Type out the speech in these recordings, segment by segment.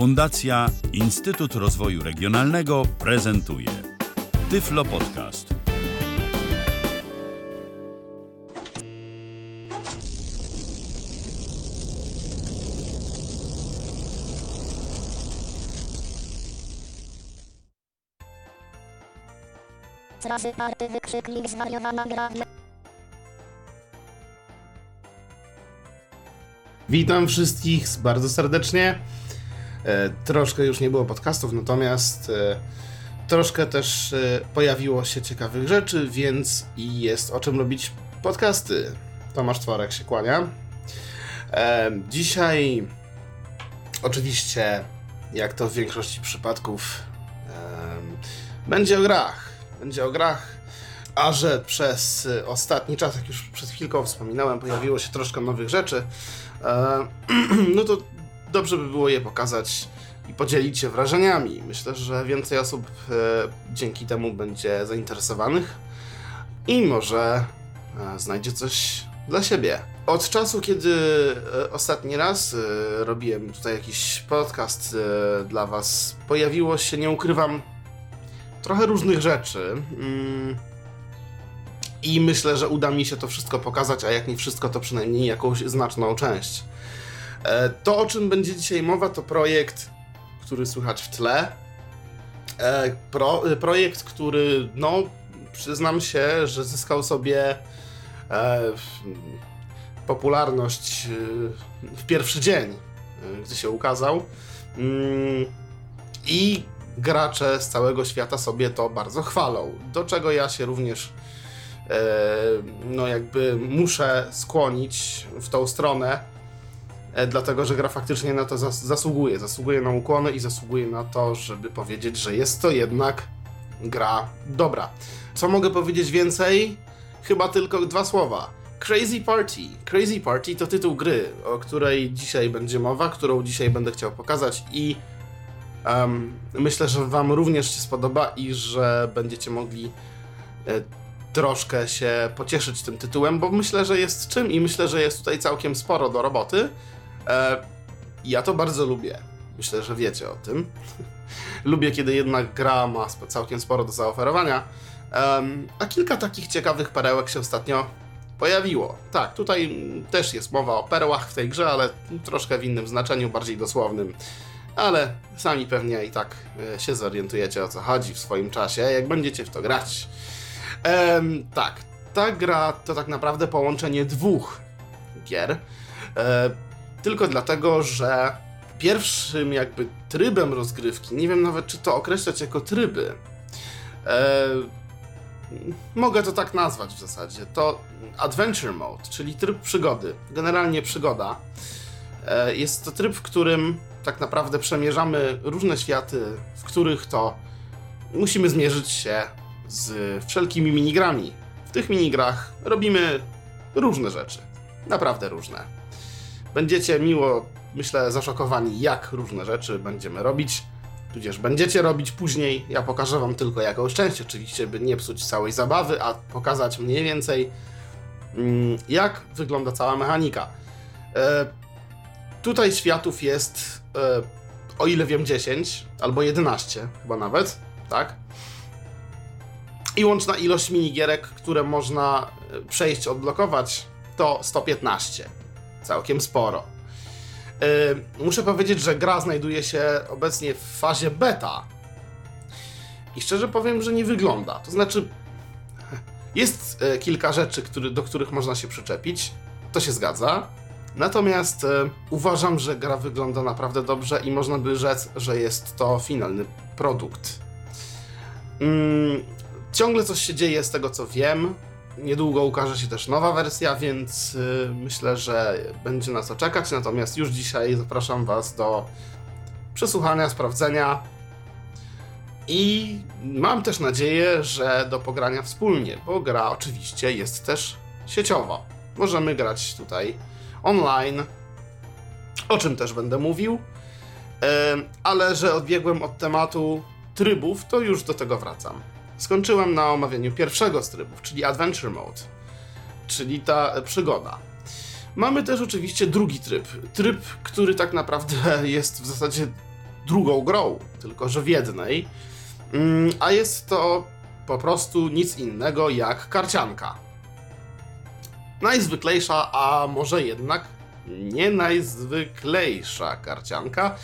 Fundacja Instytut Rozwoju Regionalnego prezentuje Tyflo Podcast. Razy party wykrzyknik zwariowana gra. Witam wszystkich bardzo serdecznie. E, troszkę już nie było podcastów, natomiast e, troszkę też e, pojawiło się ciekawych rzeczy, więc i jest o czym robić podcasty. Tomasz Tworek się kłania. Dzisiaj, oczywiście, jak to w większości przypadków, będzie o grach. Będzie o grach. A że przez ostatni czas, jak już przed chwilką wspominałem, pojawiło się troszkę nowych rzeczy, no to dobrze by było je pokazać i podzielić się wrażeniami. Myślę, że więcej osób e, dzięki temu będzie zainteresowanych i może e, znajdzie coś dla siebie. Od czasu, kiedy e, ostatni raz e, robiłem tutaj jakiś podcast e, dla Was, pojawiło się, nie ukrywam, trochę różnych rzeczy. Mm. I myślę, że uda mi się to wszystko pokazać, a jak nie wszystko, to przynajmniej jakąś znaczną część. E, To, o czym będzie dzisiaj mowa, to projekt, który słychać w tle. E, Pro, e, projekt, który, no, przyznam się, że zyskał sobie popularność w pierwszy dzień, gdy się ukazał. Mm, I gracze z całego świata sobie to bardzo chwalą. Do czego ja się również no jakby muszę skłonić w tą stronę, dlatego że gra faktycznie na to zas zasługuje. Zasługuje na ukłony i zasługuje na to, żeby powiedzieć, że jest to jednak gra dobra. Co mogę powiedzieć więcej? Chyba tylko dwa słowa. Crazy Party. Crazy Party to tytuł gry, o której dzisiaj będzie mowa, którą dzisiaj będę chciał pokazać i em, myślę, że Wam również się spodoba i że będziecie mogli e, troszkę się pocieszyć tym tytułem, bo myślę, że jest czym i myślę, że jest tutaj całkiem sporo do roboty. E, ja to bardzo lubię. Myślę, że wiecie o tym. lubię, kiedy jednak gra ma całkiem sporo do zaoferowania. A kilka takich ciekawych perełek się ostatnio pojawiło. Tak, tutaj też jest mowa o perłach w tej grze, ale troszkę w innym znaczeniu, bardziej dosłownym. Ale sami pewnie i tak e, się zorientujecie o co chodzi w swoim czasie, jak będziecie w to grać. Em, tak, ta gra to tak naprawdę połączenie dwóch gier. E, tylko dlatego, że pierwszym jakby trybem rozgrywki, nie wiem nawet czy to określać jako tryby, e, mogę to tak nazwać w zasadzie, to Adventure Mode, czyli tryb przygody, generalnie przygoda. E, jest to tryb, w którym tak naprawdę przemierzamy różne światy, w których to musimy zmierzyć się z wszelkimi minigrami. W tych minigrach robimy różne rzeczy. Naprawdę różne. Będziecie miło, myślę, zaszokowani, jak różne rzeczy będziemy robić. Tudzież będziecie robić później. Ja pokażę Wam tylko jakąś część, oczywiście, by nie psuć całej zabawy, a pokazać mniej więcej, mm, jak wygląda cała mechanika. E, tutaj światów jest, e, o ile wiem, 10 albo 11, chyba nawet, tak? I łączna ilość minigierek, które można e, przejść, odblokować, to 115. Całkiem sporo. Yy, muszę powiedzieć, że gra znajduje się obecnie w fazie beta. I szczerze powiem, że nie wygląda. To znaczy, jest e, kilka rzeczy, do których można się przyczepić. To się zgadza. Natomiast e, uważam, że gra wygląda naprawdę dobrze i można by rzec, że jest to finalny produkt. Mm, ciągle coś się dzieje z tego co wiem. Niedługo ukaże się też nowa wersja, więc y, myślę, że będzie na co czekać. Natomiast już dzisiaj zapraszam Was do przesłuchania, sprawdzenia. I mam też nadzieję, że do pogrania wspólnie, bo gra oczywiście jest też sieciowa. Możemy grać tutaj online, o czym też będę mówił. Ale że odbiegłem od tematu trybów, to już do tego wracam. Skończyłem na omawianiu pierwszego z trybów, czyli Adventure Mode, czyli ta przygoda. Mamy też oczywiście drugi tryb. Tryb, który tak naprawdę jest w zasadzie drugą grą, tylko że w jednej. Mm, A jest to po prostu nic innego jak karcianka. Najzwyklejsza, a może jednak nie najzwyklejsza karcianka,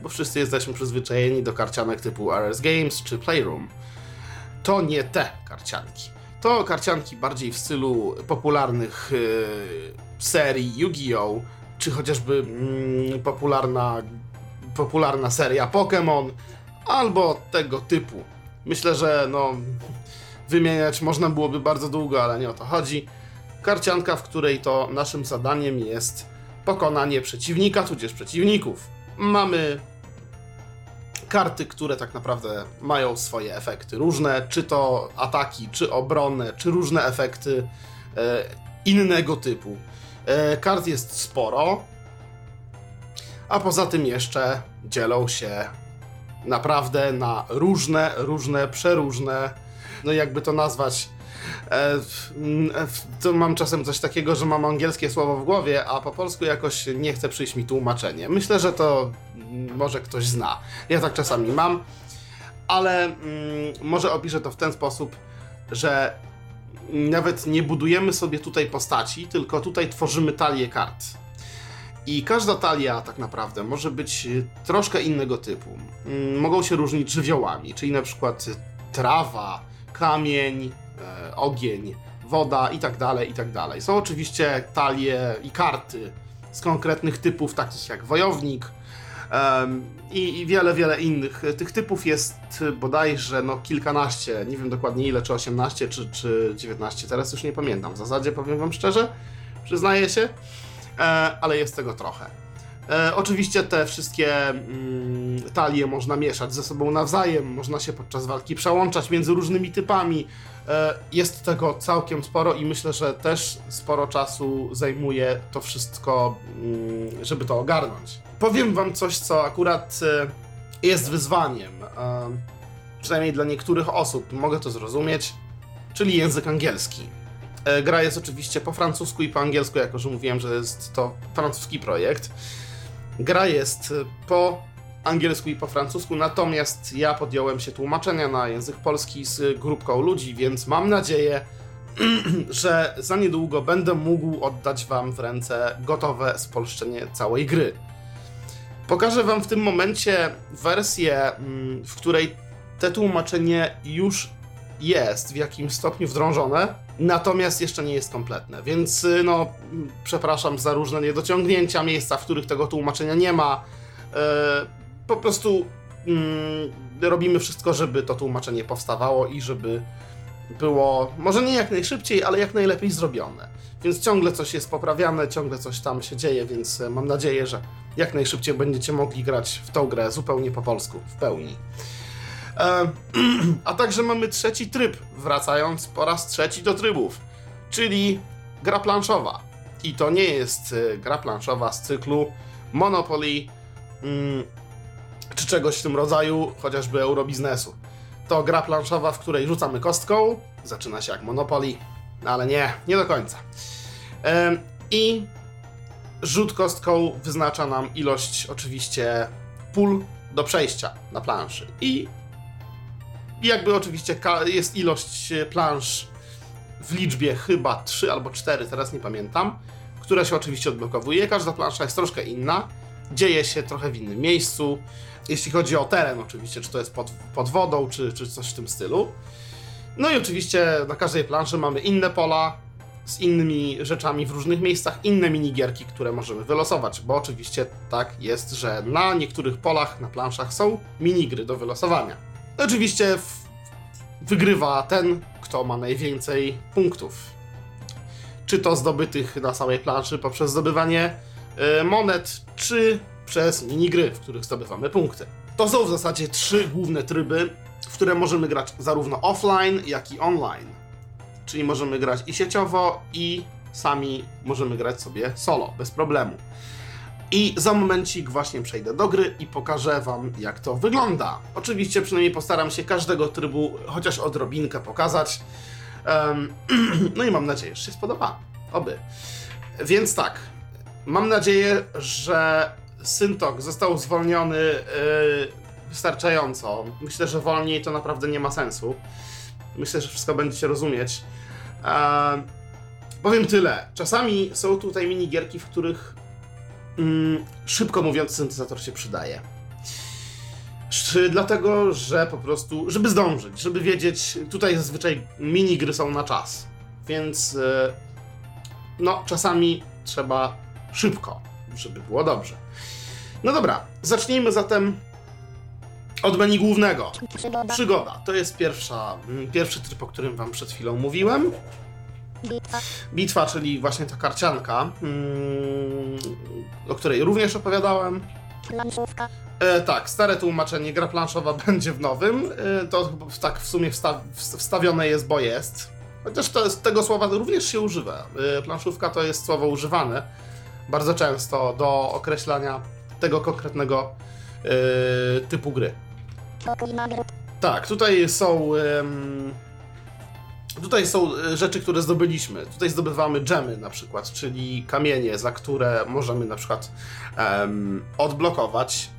bo wszyscy jesteśmy przyzwyczajeni do karcianek typu RS Games czy Playroom. To nie te karcianki. To karcianki bardziej w stylu popularnych yy, serii Yu-Gi-Oh! czy chociażby mm, popularna, popularna seria Pokémon, albo tego typu. Myślę, że no, wymieniać można byłoby bardzo długo, ale nie o to chodzi. Karcianka, w której to naszym zadaniem jest pokonanie przeciwnika, tudzież przeciwników. Mamy karty, które tak naprawdę mają swoje efekty różne, czy to ataki, czy obronne, czy różne efekty e, innego typu. E, kart jest sporo, a poza tym jeszcze dzielą się naprawdę na różne, różne, przeróżne, no jakby to nazwać. E, e, to mam czasem coś takiego, że mam angielskie słowo w głowie, a po polsku jakoś nie chce przyjść mi tłumaczenie. Myślę, że to może ktoś zna. Ja tak czasami mam, ale mm, może opiszę to w ten sposób, że nawet nie budujemy sobie tutaj postaci, tylko tutaj tworzymy talię kart. I każda talia tak naprawdę może być y, troszkę innego typu. Mm, Mogą się różnić żywiołami, czyli na przykład trawa, kamień, e, ogień, woda i tak dalej, i tak dalej. Są oczywiście talie i karty z konkretnych typów, takich jak wojownik i, i wiele, wiele innych. Tych typów jest bodajże no, kilkanaście, nie wiem dokładnie ile, czy 18, czy, czy 19, teraz już nie pamiętam. W zasadzie powiem wam szczerze, przyznaję się, e, ale jest tego trochę. E, oczywiście te wszystkie mm, talie można mieszać ze sobą nawzajem, można się podczas walki przełączać między różnymi typami. E, jest tego całkiem sporo i myślę, że też sporo czasu zajmuje to wszystko, mm, żeby to ogarnąć. Powiem wam coś, co akurat e, jest wyzwaniem, e, przynajmniej dla niektórych osób, mogę to zrozumieć, czyli język angielski. Gra jest oczywiście po francusku i po angielsku, jako że mówiłem, że jest to francuski projekt. Gra jest po angielsku i po francusku, natomiast ja podjąłem się tłumaczenia na język polski z grupką ludzi, więc mam nadzieję, że za niedługo będę mógł oddać Wam w ręce gotowe spolszczenie całej gry. Pokażę Wam w tym momencie wersję, mm, w której te tłumaczenie już jest w jakimś stopniu wdrążone, natomiast jeszcze nie jest kompletne, więc y, no, mm, przepraszam za różne niedociągnięcia, miejsca, w których tego tłumaczenia nie ma. Po prostu mm, robimy wszystko, żeby to tłumaczenie powstawało i żeby było może nie jak najszybciej, ale jak najlepiej zrobione. Więc ciągle coś jest poprawiane, ciągle coś tam się dzieje, więc e, mam nadzieję, że jak najszybciej będziecie mogli grać w tą grę zupełnie po polsku, w pełni. E, a także mamy trzeci tryb, wracając po raz trzeci do trybów, czyli gra planszowa. I to nie jest e, gra planszowa z cyklu Monopoly mm, czy czegoś w tym rodzaju, chociażby Eurobiznesu. To gra planszowa, w której rzucamy kostką, zaczyna się jak Monopoly, no ale nie, nie do końca. I rzut kostką wyznacza nam ilość oczywiście pól do przejścia na planszy. I jakby oczywiście jest ilość e, plansz w liczbie chyba 3 albo 4, teraz nie pamiętam, która się oczywiście odblokowuje. Każda plansza jest troszkę inna, dzieje się trochę w innym miejscu. Jeśli chodzi o teren, oczywiście, czy to jest pod, pod wodą, czy, czy coś w tym stylu. No i oczywiście na każdej planszy mamy inne pola z innymi rzeczami w różnych miejscach, inne minigierki, które możemy wylosować, bo oczywiście tak jest, że na niektórych polach, na planszach są minigry do wylosowania. Oczywiście w, wygrywa ten, kto ma najwięcej punktów. Czy to zdobytych na samej planszy poprzez zdobywanie e, monet, czy przez minigry, w których zdobywamy punkty. To są w zasadzie trzy główne tryby, w które możemy grać zarówno offline, jak i online. Czyli możemy grać i sieciowo, i sami możemy grać sobie solo, bez problemu. I za momencik właśnie przejdę do gry i pokażę Wam, jak to wygląda. Oczywiście przynajmniej postaram się każdego trybu chociaż odrobinkę pokazać. Em, no i mam nadzieję, że się spodoba. Oby. Więc tak, mam nadzieję, że Syntok został zwolniony yy, wystarczająco. Myślę, że wolniej to naprawdę nie ma sensu. Myślę, że wszystko będziecie rozumieć. Eee, powiem tyle. Czasami są tutaj minigierki, w których mm, szybko mówiąc syntezator się przydaje. Czy dlatego, że po prostu, żeby zdążyć, żeby wiedzieć, tutaj zazwyczaj minigry są na czas, więc e, no, czasami trzeba szybko, żeby było dobrze. No dobra, zacznijmy zatem od menu głównego. Przygoda. To jest pierwsza, mm, pierwszy tryb, o którym wam przed chwilą mówiłem. Bitwa. Bitwa, czyli właśnie ta karcianka, mm, o której również opowiadałem. Planszówka. E, tak, stare tłumaczenie, gra planszowa będzie w nowym. E, to tak w sumie wsta wstawione jest, bo jest. Chociaż to, tego słowa również się używa. E, planszówka to jest słowo używane bardzo często do określania tego konkretnego e, typu gry. Tak, tutaj są. tutaj są e, rzeczy, które zdobyliśmy. Tutaj zdobywamy dżemy na przykład, czyli kamienie, za które możemy na przykład odblokować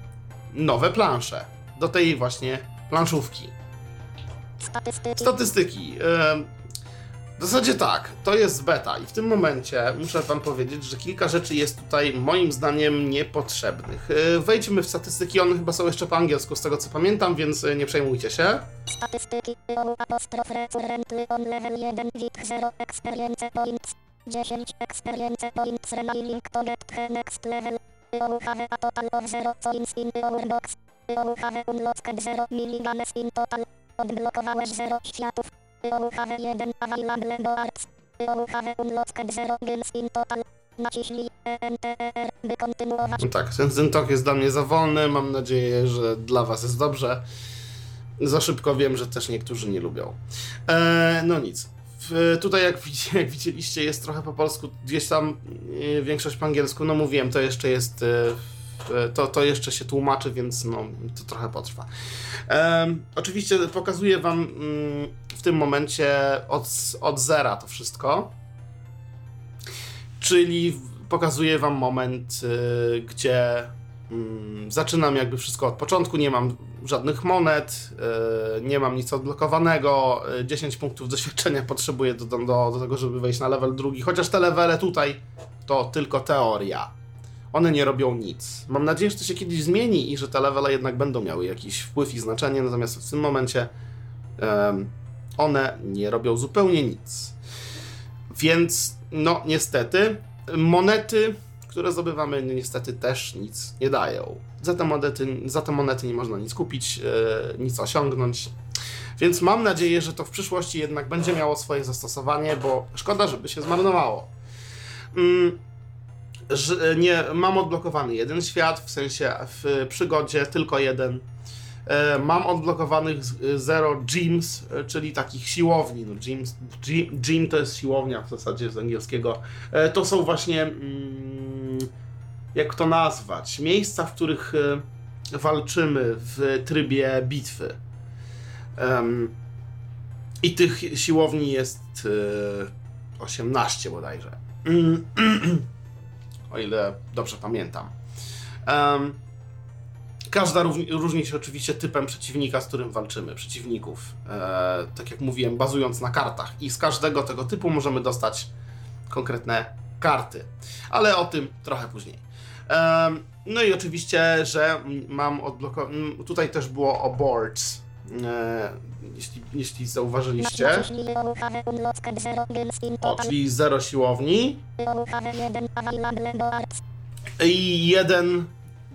nowe plansze do tej właśnie planszówki. Statystyki. Statystyki. W zasadzie tak, to jest beta i w tym momencie muszę wam powiedzieć, że kilka rzeczy jest tutaj moim zdaniem niepotrzebnych. E, Wejdźmy w statystyki, one chyba są jeszcze po angielsku z tego co pamiętam, więc e, nie przejmujcie się. Statystyki. O apostrof recurrently on level 1 wik 0 experience points. 10 experience points remaining to get the next level. You have a total of 0 coins in your box. You have unlocked 0 minigames in total. Odblokowałeś 0 światów. You have 1 available boards. You have unlocked 0 games in total. Naciśnij by kontynuować. No Tak, ten, ten jest dla mnie za wolny. Mam nadzieję, że dla Was jest dobrze. Za szybko wiem, że też niektórzy nie lubią. E, no nic. W, tutaj, jak, jak widzieliście, jest trochę po polsku, gdzieś tam e, większość po angielsku. No mówiłem, to jeszcze jest. E, to, to jeszcze się tłumaczy, więc no, to trochę potrwa. E, oczywiście pokazuję Wam mm, w tym momencie od, od zera to wszystko. Czyli pokazuję wam moment, y, gdzie mm, zaczynam jakby wszystko od początku, nie mam żadnych monet, y, nie mam nic odblokowanego, y, 10 punktów doświadczenia potrzebuję do, do, do tego, żeby wejść na level drugi, chociaż te levele tutaj to tylko teoria. One nie robią nic. Mam nadzieję, że to się kiedyś zmieni i że te levele jednak będą miały jakiś wpływ i znaczenie, natomiast w tym momencie em, one nie robią zupełnie nic. Więc, no, niestety, monety, które zdobywamy, no, niestety też nic nie dają. Za te monety, za te monety nie można nic kupić, e, nic osiągnąć. Więc mam nadzieję, że to w przyszłości jednak będzie miało swoje zastosowanie, bo szkoda, żeby się zmarnowało. Mm, że nie, mam odblokowany jeden świat, w sensie w przygodzie tylko jeden. E, Mam odblokowanych z- zero gyms, e, czyli takich siłowni. No, gyms, gy- gym to jest siłownia w zasadzie z angielskiego. E, To są właśnie, mm, jak to nazwać, miejsca, w których e, walczymy w trybie bitwy. I tych siłowni jest e, 18 bodajże. O ile dobrze pamiętam. Em, Każda równi- różni się oczywiście typem przeciwnika, z którym walczymy, przeciwników. E, tak jak mówiłem, bazując na kartach. I z każdego tego typu możemy dostać konkretne karty. Ale o tym trochę później. Em, no i oczywiście, że mam odblokowane. Tutaj też było o boards. E, jeśli, jeśli zauważyliście. 0 O, czyli zero siłowni. You have 1 available boards. i jeden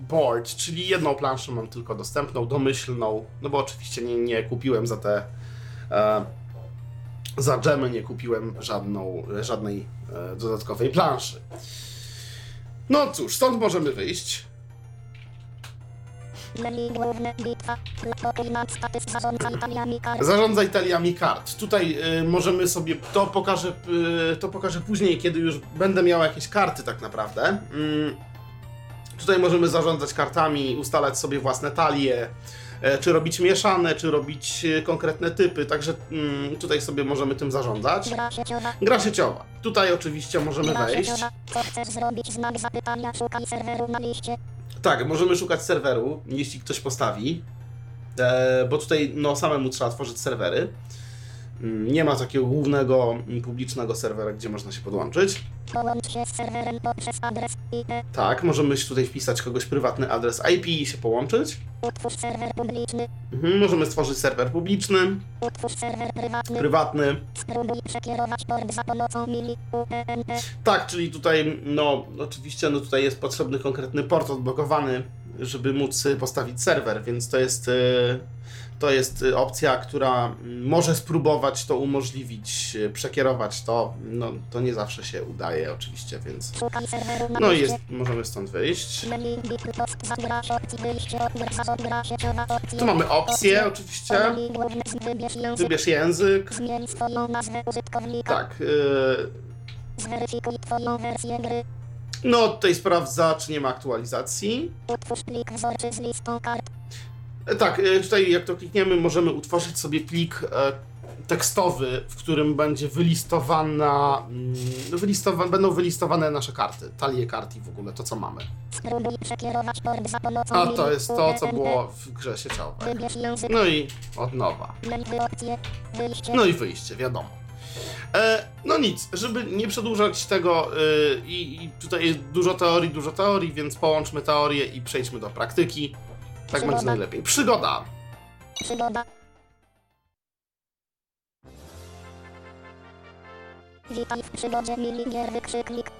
board, czyli jedną planszę mam tylko dostępną, domyślną, no bo oczywiście nie, nie kupiłem za te e, za dżemy nie kupiłem żadną, żadnej e, dodatkowej planszy. No cóż, stąd możemy wyjść. Menu główne bitwa. Pokój nad statys zarządzaj taliami kart. Tutaj y, możemy sobie, to pokażę, y, to pokażę później, kiedy już będę miał jakieś karty tak naprawdę. Mm, tutaj możemy zarządzać kartami, ustalać sobie własne talie, e, czy robić mieszane, czy robić e, konkretne typy, także mm, tutaj sobie możemy tym zarządzać. Gra sieciowa. Gra sieciowa. Tutaj oczywiście możemy Gra wejść. sieciowa. Co chcesz zrobić? Znak zapytania. Szukaj serweru na liście. Tak, możemy szukać serweru, jeśli ktoś postawi. e, bo tutaj no, samemu trzeba tworzyć serwery. Mm, Nie ma takiego głównego mm, publicznego serwera, gdzie można się podłączyć. Połącz się z serwerem poprzez adres IP. Tak, możemy się tutaj wpisać kogoś prywatny adres IP i się połączyć. Utwórz serwer publiczny. Mhm, możemy stworzyć serwer publiczny, Utwórz serwer prywatny. prywatny. Spróbuj przekierować port za pomocą mili. Tak, czyli tutaj, no oczywiście, no tutaj jest potrzebny konkretny port odblokowany, żeby móc y, postawić serwer, więc to jest, y, to jest y, opcja, która mm, może spróbować to umożliwić, y, przekierować to. No to nie zawsze się udaje oczywiście, więc. No i jest, możemy stąd wyjść. Tu mamy opcje oczywiście. Wybierz język. Tak. Zweryfikuj twoją wersję gry. No tutaj sprawdza, czy nie ma aktualizacji. Utwórz plik wzorczy z listą kart. E, Tak, e, tutaj jak to klikniemy, możemy utworzyć sobie plik e, tekstowy, w którym będzie wylistowana, mm, wylistowa, będą wylistowane nasze karty, talie kart i w ogóle to, co mamy. A to jest to, co było w grze sieciowej. Język. No i od nowa. Wyjście. No i wyjście, wiadomo. E, no nic, żeby nie przedłużać tego i, i tutaj jest dużo teorii, dużo teorii, więc połączmy teorię i przejdźmy do praktyki. Tak będzie najlepiej. Przygoda. Przygoda. Witaj w przygodzie Miligier wykrzyknik.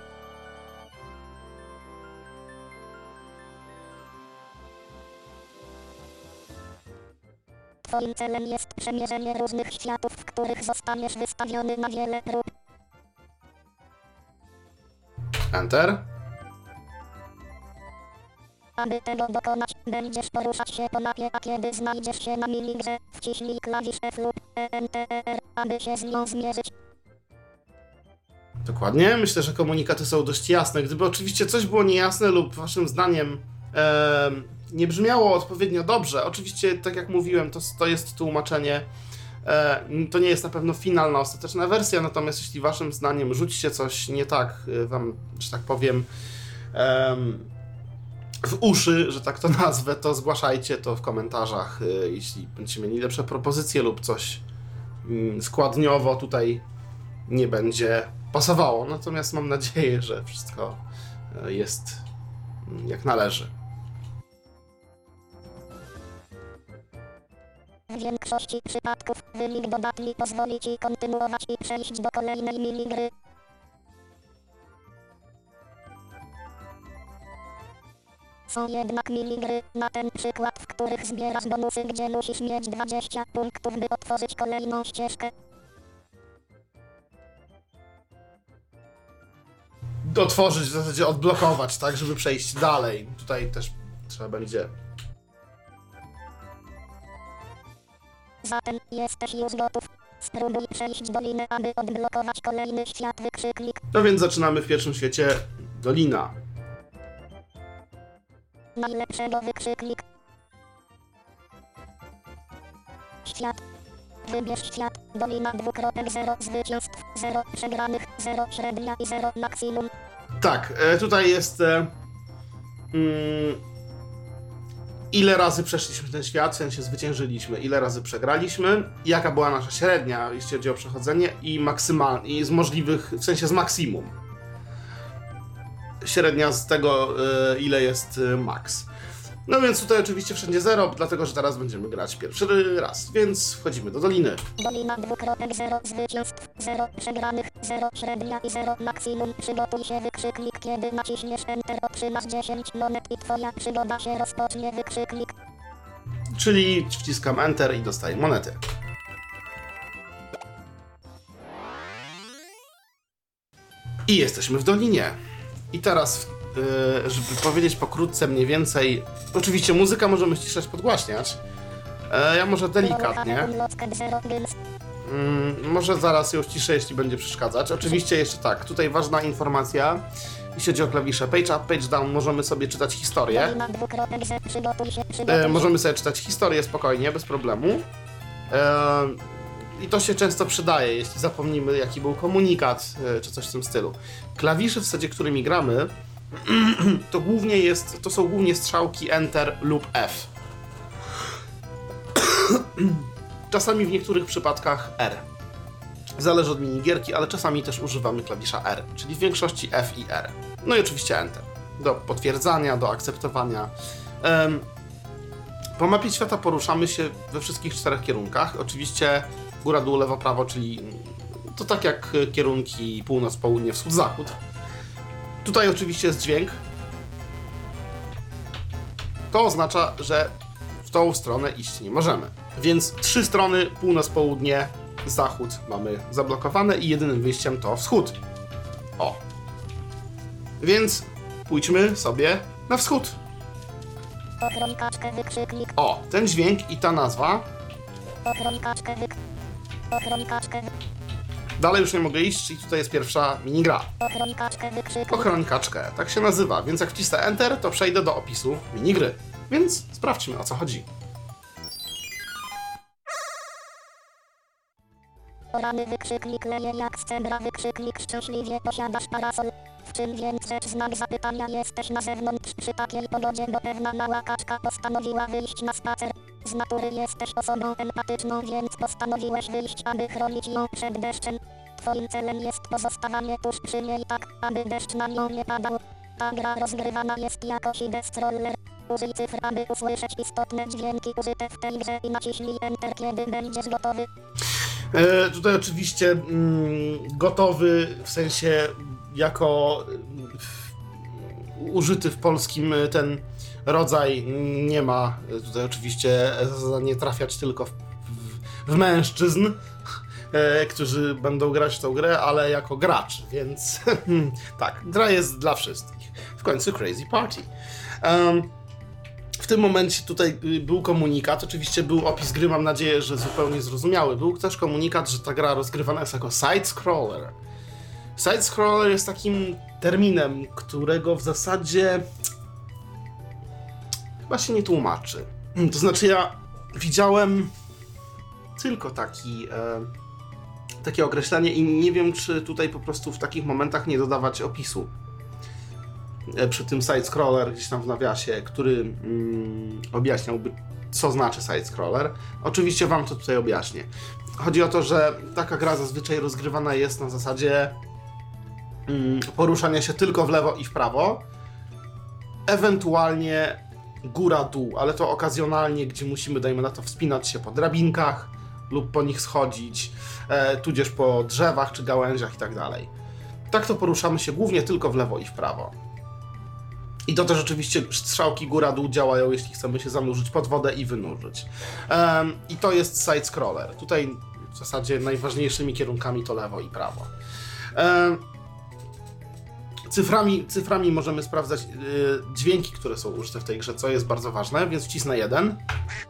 Twoim celem jest przemierzenie różnych światów, w których zostaniesz wystawiony na wiele prób. Enter. Aby tego dokonać, będziesz poruszać się po mapie, a kiedy znajdziesz się na minigrze, wciśnij klawisz F lub ENTR, aby się z nią zmierzyć. Dokładnie. Myślę, że komunikaty są dość jasne. Gdyby oczywiście coś było niejasne lub waszym zdaniem em, nie brzmiało odpowiednio dobrze, oczywiście, tak jak mówiłem, to, to jest tłumaczenie. E, to nie jest na pewno finalna, ostateczna wersja, natomiast jeśli waszym zdaniem rzućcie coś nie tak, e, wam, że tak powiem, em, w uszy, że tak to nazwę, to zgłaszajcie to w komentarzach, e, jeśli będziecie mieli lepsze propozycje lub coś mm, składniowo tutaj nie będzie pasowało. Natomiast mam nadzieję, że wszystko e, jest mm, jak należy. W większości przypadków wynik dodatni pozwoli Ci kontynuować i przejść do kolejnej minigry. Są jednak minigry, na ten przykład, w których zbierasz bonusy, gdzie musisz mieć 20 punktów, by otworzyć kolejną ścieżkę. Otworzyć, w zasadzie odblokować, tak, żeby przejść dalej. Tutaj też trzeba będzie. Zatem jesteś już gotów. Spróbuj przejść dolinę, aby odblokować kolejny świat wykrzyknik. No więc zaczynamy w pierwszym świecie Dolina. Najlepszego wykrzyknik. Świat. Wybierz świat. Dolina 2.0 zwycięstw 0 przegranych 0 średnia i 0 maksimum. Tak, e, tutaj jest. E, mm, ile razy przeszliśmy ten świat, w sensie zwyciężyliśmy, ile razy przegraliśmy, jaka była nasza średnia, jeśli chodzi o przechodzenie, i maksymal, i z możliwych, w sensie z maksimum. Średnia z tego, e, ile jest e, max. No więc tutaj oczywiście wszędzie zero, dlatego że teraz będziemy grać pierwszy raz, więc wchodzimy do doliny. Dolina 2.0 zwycięstw 0 przegranych 0 średnia i 0 maksimum. Przygotuj się wykrzyknik. Kiedy naciśniesz Enter otrzymasz 10 monet i twoja przygoda się rozpocznie wykrzyknik. Czyli wciskam Enter i dostaję monety. I jesteśmy w dolinie. I teraz, yy, żeby powiedzieć pokrótce mniej więcej, oczywiście muzyka możemy ściszać, podgłaśniać. E, ja może delikatnie. Mm, może zaraz ją ściszę, jeśli będzie przeszkadzać. Oczywiście jeszcze tak, tutaj ważna informacja. Jeśli chodzi o klawisze page up, page down, możemy sobie czytać historię. Dolina 2.0 przygotuj się, przygotuj E, możemy sobie czytać historię spokojnie, bez problemu. E, I to się często przydaje, jeśli zapomnimy, jaki był komunikat, e, czy coś w tym stylu. Klawisze, w zasadzie, którymi gramy, to głównie jest, to są głównie strzałki Enter lub F. czasami w niektórych przypadkach R. Zależy od minigierki, ale czasami też używamy klawisza R, czyli w większości F i R. No i oczywiście Enter. Do potwierdzania, do akceptowania. Em, po mapie świata poruszamy się we wszystkich czterech kierunkach. Oczywiście góra, dół, lewo, prawo, czyli to tak jak kierunki północ, południe, wschód, zachód. Tutaj oczywiście jest dźwięk. To oznacza, że w tą stronę iść nie możemy. Więc trzy strony, północ, południe, zachód mamy zablokowane i jedynym wyjściem to wschód. O. Więc pójdźmy sobie na wschód. O, ten dźwięk i ta nazwa. Dalej już nie mogę iść, czyli tutaj jest pierwsza minigra. Ochroń kaczkę wykrzyknik. Ochroń kaczkę, tak się nazywa, więc jak wcisnę Enter, to przejdę do opisu minigry. Więc sprawdźmy o co chodzi. Rany wykrzyknik leje jak z cebra wykrzyknik szczęśliwie posiadasz parasol. Czym więc rzecz znak zapytania jesteś na zewnątrz przy takiej pogodzie, bo pewna mała kaczka postanowiła wyjść na spacer. Z natury jesteś osobą empatyczną, więc postanowiłeś wyjść, aby chronić ją przed deszczem. Twoim celem jest pozostawanie tuż przy niej tak, aby deszcz na nią nie padał. Ta gra rozgrywana jest jako Hidest Roller. Użyj cyfr, aby usłyszeć istotne dźwięki użyte w tej grze i naciśnij Enter, kiedy będziesz gotowy. E, tutaj oczywiście mm, gotowy, w sensie jako mm, użyty w polskim e, ten rodzaj nie ma. Tutaj oczywiście nie trafiać tylko w, w, w mężczyzn, e, którzy będą grać w tą grę, ale jako gracz, więc tak, gra jest dla wszystkich. W końcu Crazy Party. Em, w tym momencie tutaj y, był komunikat, oczywiście był opis gry, mam nadzieję, że zupełnie zrozumiały. Był też komunikat, że ta gra rozgrywana jest jako side-scroller. Side-scroller jest takim terminem, którego w zasadzie chyba się nie tłumaczy. To znaczy ja widziałem tylko taki, e, takie określenie i nie wiem, czy tutaj po prostu w takich momentach nie dodawać opisu e, przy tym side-scroller gdzieś tam w nawiasie, który mm, objaśniałby, co znaczy side-scroller. Oczywiście Wam to tutaj objaśnię. Chodzi o to, że taka gra zazwyczaj rozgrywana jest na zasadzie poruszania się tylko w lewo i w prawo, ewentualnie góra-dół, ale to okazjonalnie, gdzie musimy, dajmy na to, wspinać się po drabinkach lub po nich schodzić, e, tudzież po drzewach czy gałęziach i tak dalej. Tak to poruszamy się głównie tylko w lewo i w prawo. I to też oczywiście strzałki góra-dół działają, jeśli chcemy się zanurzyć pod wodę i wynurzyć. Em, I to jest side-scroller. Tutaj w zasadzie najważniejszymi kierunkami to lewo i prawo. Em, Cyframi, cyframi możemy sprawdzać y, dźwięki, które są użyte w tej grze, co jest bardzo ważne, więc wcisnę jeden.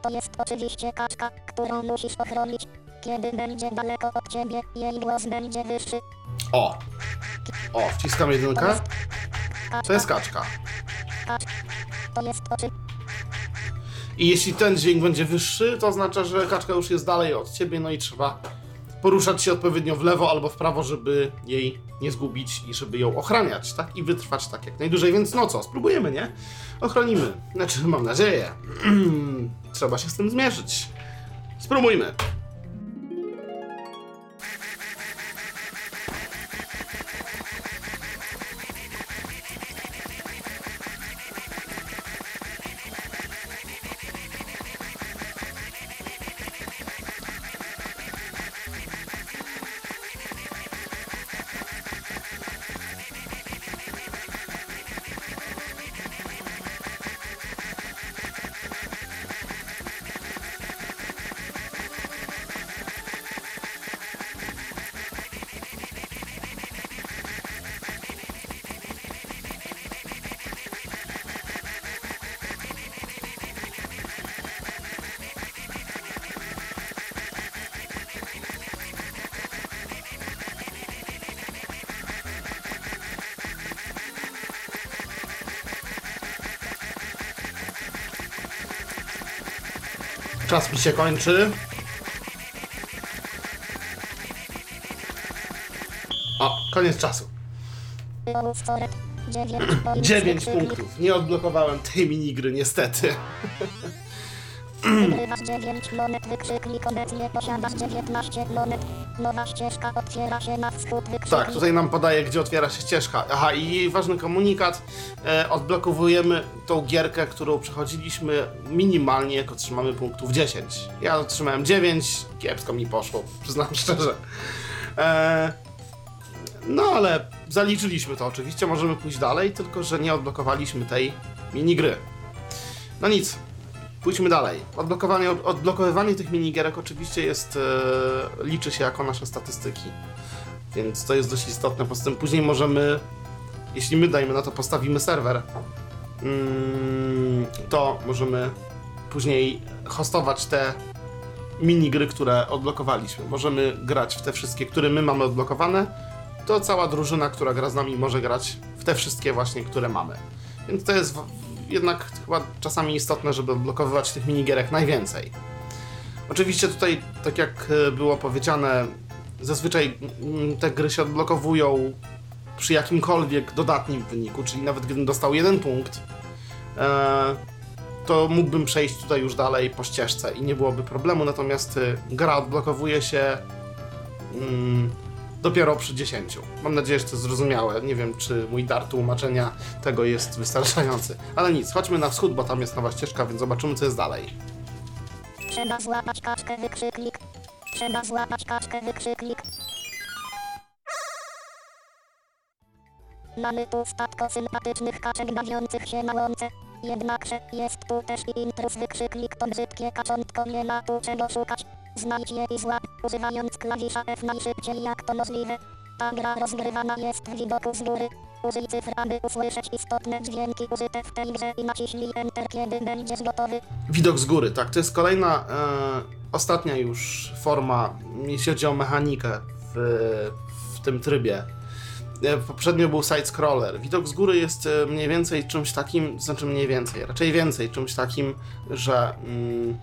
To jest oczywiście kaczka, którą musisz ochronić. Kiedy będzie daleko od ciebie, jej głos będzie wyższy. O! O, wciskam jedynkę. To jest kaczka. Kacz. To jest oczy. I jeśli ten dźwięk będzie wyższy, to oznacza, że kaczka już jest dalej od ciebie, no i trzeba poruszać się odpowiednio w lewo albo w prawo, żeby jej nie zgubić i żeby ją ochraniać, tak? I wytrwać tak jak najdłużej, więc no co, spróbujemy, nie? Ochronimy. Znaczy, mam nadzieję. trzeba się z tym zmierzyć. Spróbujmy. Się kończy. O, koniec czasu. Ołów coret. 9 points 9 wykrzyknik. punktów. Nie odblokowałem tej minigry, niestety. Wygrywasz 9 monet, wykrzyknik, obecnie posiadasz 19 monet. Nowa ścieżka otwiera się na wschód, wykrzyknik. Tak, tutaj nam podaje, gdzie otwiera się ścieżka. Aha, i ważny komunikat. E, odblokowujemy tą gierkę, którą przechodziliśmy minimalnie, jak otrzymamy punktów 10. Ja otrzymałem 9, kiepsko mi poszło, przyznam szczerze. E, no ale zaliczyliśmy to oczywiście, możemy pójść dalej, tylko że nie odblokowaliśmy tej minigry. No nic, pójdźmy dalej. Odblokowanie, odblokowywanie tych minigierek oczywiście jest, e, liczy się jako nasze statystyki. Więc to jest dość istotne. Poza tym później możemy, jeśli my dajmy na to postawimy serwer, mm, to możemy później hostować te minigry, które odblokowaliśmy. Możemy grać w te wszystkie, które my mamy odblokowane. To cała drużyna, która gra z nami, może grać w te wszystkie właśnie, które mamy. Więc to jest jednak chyba czasami istotne, żeby odblokowywać tych minigierek najwięcej. Oczywiście tutaj, tak jak e, było powiedziane, zazwyczaj mm, te gry się odblokowują przy jakimkolwiek dodatnim wyniku, czyli nawet gdybym dostał jeden punkt, e, to mógłbym przejść tutaj już dalej po ścieżce i nie byłoby problemu, natomiast e, gra odblokowuje się mm, dopiero przy 10. Mam nadzieję, że to zrozumiałe. Nie wiem, czy mój dar tłumaczenia tego jest wystarczający. Ale nic, chodźmy na wschód, bo tam jest nowa ścieżka, więc zobaczymy, co jest dalej. Trzeba złapać kaczkę, wykrzyknik. Trzeba złapać kaczkę, wykrzyknik. Mamy tu statko sympatycznych kaczek bawiących się na łące. Jednakże jest tu też i intruz, wykrzyknik to brzydkie kaczątko, nie ma tu czego szukać. Znajdź je i złap, używając klawisza F najszybciej jak to możliwe. Ta gra rozgrywana jest widoku z góry. Użyj cyfr, aby usłyszeć istotne dźwięki użyte w tej grze i naciśnij Enter, kiedy będziesz gotowy. Widok z góry, tak. To jest kolejna, e, ostatnia już forma, jeśli chodzi o mechanikę w, w tym trybie. E, Poprzednio był side-scroller. Widok z góry jest e, mniej więcej czymś takim, znaczy mniej więcej, raczej więcej, czymś takim, że mm,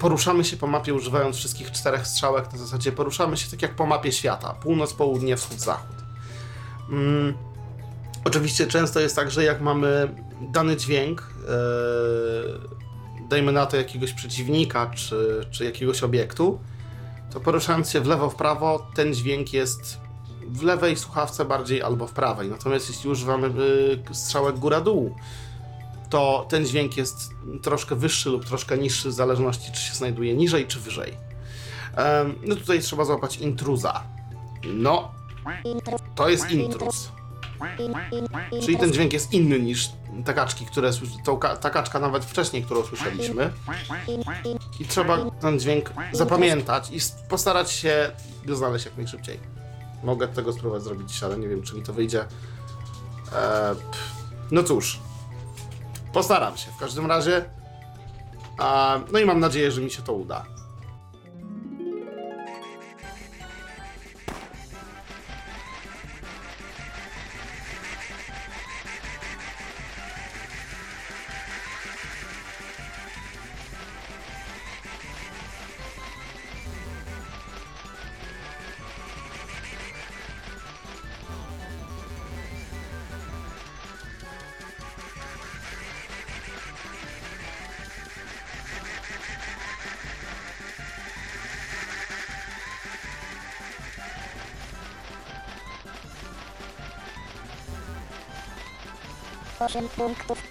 poruszamy się po mapie używając wszystkich czterech strzałek, na zasadzie poruszamy się tak jak po mapie świata. Północ, południe, wschód, zachód. Mm, Oczywiście często jest tak, że jak mamy dany dźwięk, e, dajmy na to jakiegoś przeciwnika czy, czy jakiegoś obiektu, to poruszając się w lewo, w prawo, ten dźwięk jest w lewej słuchawce bardziej albo w prawej. Natomiast jeśli używamy y, strzałek góra-dół, to ten dźwięk jest troszkę wyższy lub troszkę niższy, w zależności czy się znajduje niżej czy wyżej. No tutaj trzeba złapać intruza. No, to jest intruz. in, in, Czyli ten dźwięk jest inny niż te które tą ta kaczka nawet wcześniej, którą słyszeliśmy. I trzeba ten dźwięk zapamiętać i postarać się go znaleźć jak najszybciej. Mogę tego spróbować zrobić, ale nie wiem, czy mi to wyjdzie. Eee, no cóż, postaram się w każdym razie. No i mam nadzieję, że mi się to uda. Punktów.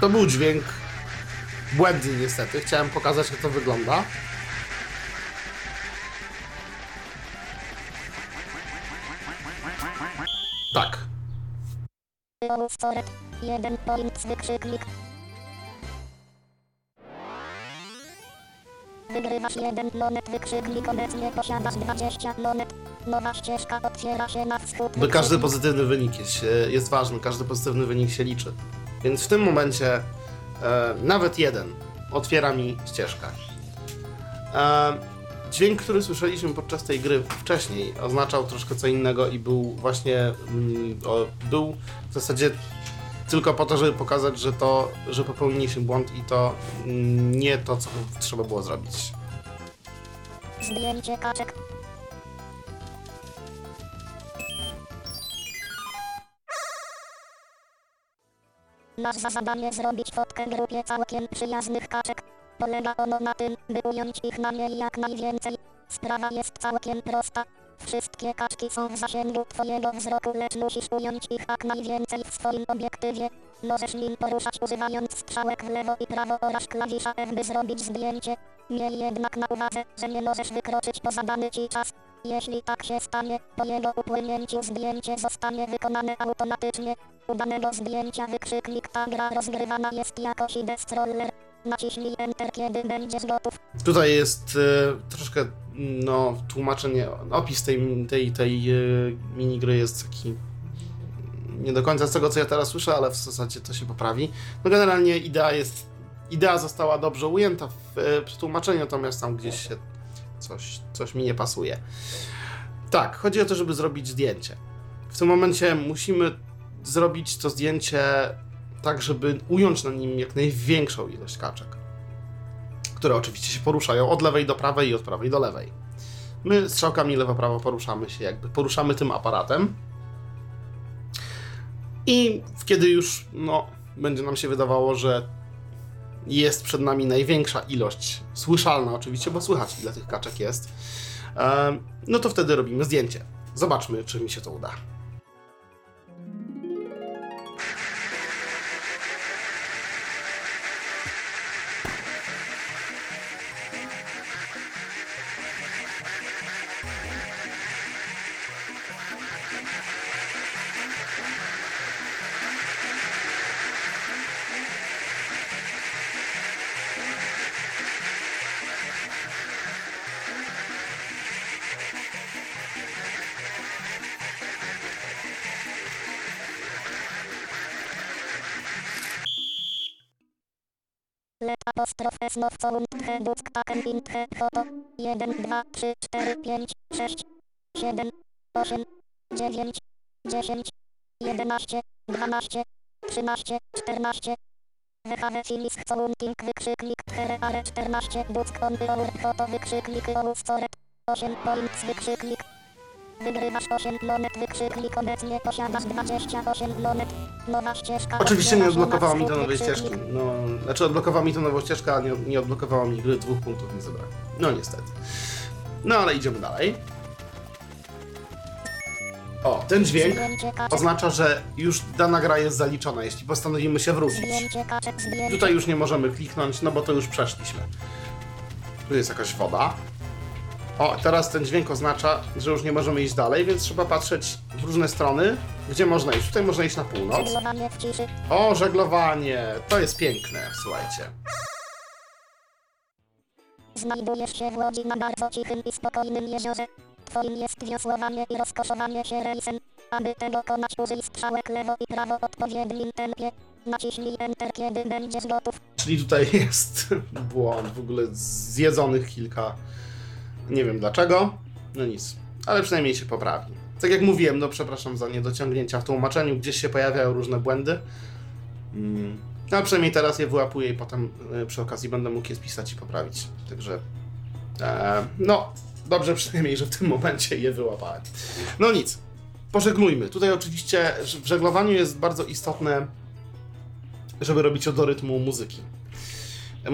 To był dźwięk błędny niestety. Chciałem pokazać, jak to wygląda. Tak. Jeden point, wykrzyknik. Wygrywasz jeden monet, wykrzyknik, obecnie posiadasz 20 monet. Nowa ścieżka otwiera się na wschód. By każdy pozytywny wynik jest, jest ważny, każdy pozytywny wynik się liczy. Więc w tym momencie e, nawet jeden otwiera mi ścieżkę. E, dźwięk, który słyszeliśmy podczas tej gry wcześniej, oznaczał troszkę co innego i był właśnie mm, o, był w zasadzie tylko po to, żeby pokazać, że to, że popełniliśmy błąd i to mm, nie to, co trzeba było zrobić. Zdjęcie kaczek. Masz za zadanie zrobić fotkę grupie całkiem przyjaznych kaczek. Polega ono na tym, by ująć ich na niej jak najwięcej. Sprawa jest całkiem prosta. Wszystkie kaczki są w zasięgu twojego wzroku, lecz musisz ująć ich jak najwięcej w swoim obiektywie. Możesz nim poruszać używając strzałek w lewo i prawo oraz klawisza F, by zrobić zdjęcie. Miej jednak na uwadze, że nie możesz wykroczyć poza dany ci czas. Jeśli tak się stanie, po jego upłynięciu zdjęcie zostanie wykonane automatycznie. Udanego zdjęcia wykrzyknik ta gra rozgrywana jest jako ID Stroller. Naciśnij Enter kiedy będziesz gotów. Tutaj jest e, troszkę, no, tłumaczenie, opis tej, tej, tej e, minigry jest taki nie do końca z tego, co ja teraz słyszę, ale w zasadzie to się poprawi. No generalnie idea jest, idea została dobrze ujęta w e, przetłumaczeniu, natomiast tam gdzieś się coś, coś mi nie pasuje. Tak, chodzi o to, żeby zrobić zdjęcie. W tym momencie musimy zrobić to zdjęcie tak, żeby ująć na nim jak największą ilość kaczek które oczywiście się poruszają od lewej do prawej i od prawej do lewej. My strzałkami lewo-prawo poruszamy się, jakby poruszamy tym aparatem. I kiedy już no, będzie nam się wydawało, że jest przed nami największa ilość, słyszalna oczywiście, bo słychać ile tych kaczek jest, no to wtedy robimy zdjęcie. Zobaczmy, czy mi się to uda. In he foto. 1, 2, 3, 4, 5, 6, 7, 8, 9, 10, 11, 12, 13, 14. WHW Filis Counting wykrzyknik are 14 Duck on the hour foto wykrzyknik Ołów Coret 8 points wykrzyknik Wygrywasz 8 monet wykrzyknik obecnie posiadasz 28 monet Nowa ścieżka Oczywiście nie odblokowało mi to nowej ścieżki. No, znaczy odblokowała mi to nową ścieżkę, a nie, nie odblokowało mi gry dwóch punktów nie zebrałem. No niestety. No ale idziemy dalej. O, ten dźwięk oznacza, że już dana gra jest zaliczona, jeśli postanowimy się wrócić. Tutaj już nie możemy kliknąć, no bo to już przeszliśmy. Tu jest jakaś woda. O, teraz ten dźwięk oznacza, że już nie możemy iść dalej, więc trzeba patrzeć w różne strony, gdzie można iść. Tutaj można iść na północ. Żeglowanie w ciszy. O, żeglowanie! To jest piękne, słuchajcie. Znajdujesz się w łodzi na bardzo cichym i spokojnym jeziorze. Twoim jest wiosłowanie i rozkoszowanie się rejsem. Aby tego użyj strzałek lewo i prawo w odpowiednim tempie. Naciśnij Enter kiedy będziesz gotów. Czyli tutaj jest błąd, w ogóle zjedzonych kilka. Nie wiem dlaczego. No nic, ale przynajmniej się poprawi. Tak jak mówiłem, no przepraszam za niedociągnięcia w tłumaczeniu, gdzieś się pojawiają różne błędy. Mm. No, ale przynajmniej teraz je wyłapuję i potem y, przy okazji będę mógł je spisać i poprawić. Także e, no, dobrze przynajmniej, że w tym momencie je wyłapałem. No nic, pożegnujmy. Tutaj oczywiście w żeglowaniu jest bardzo istotne, żeby robić to do rytmu muzyki.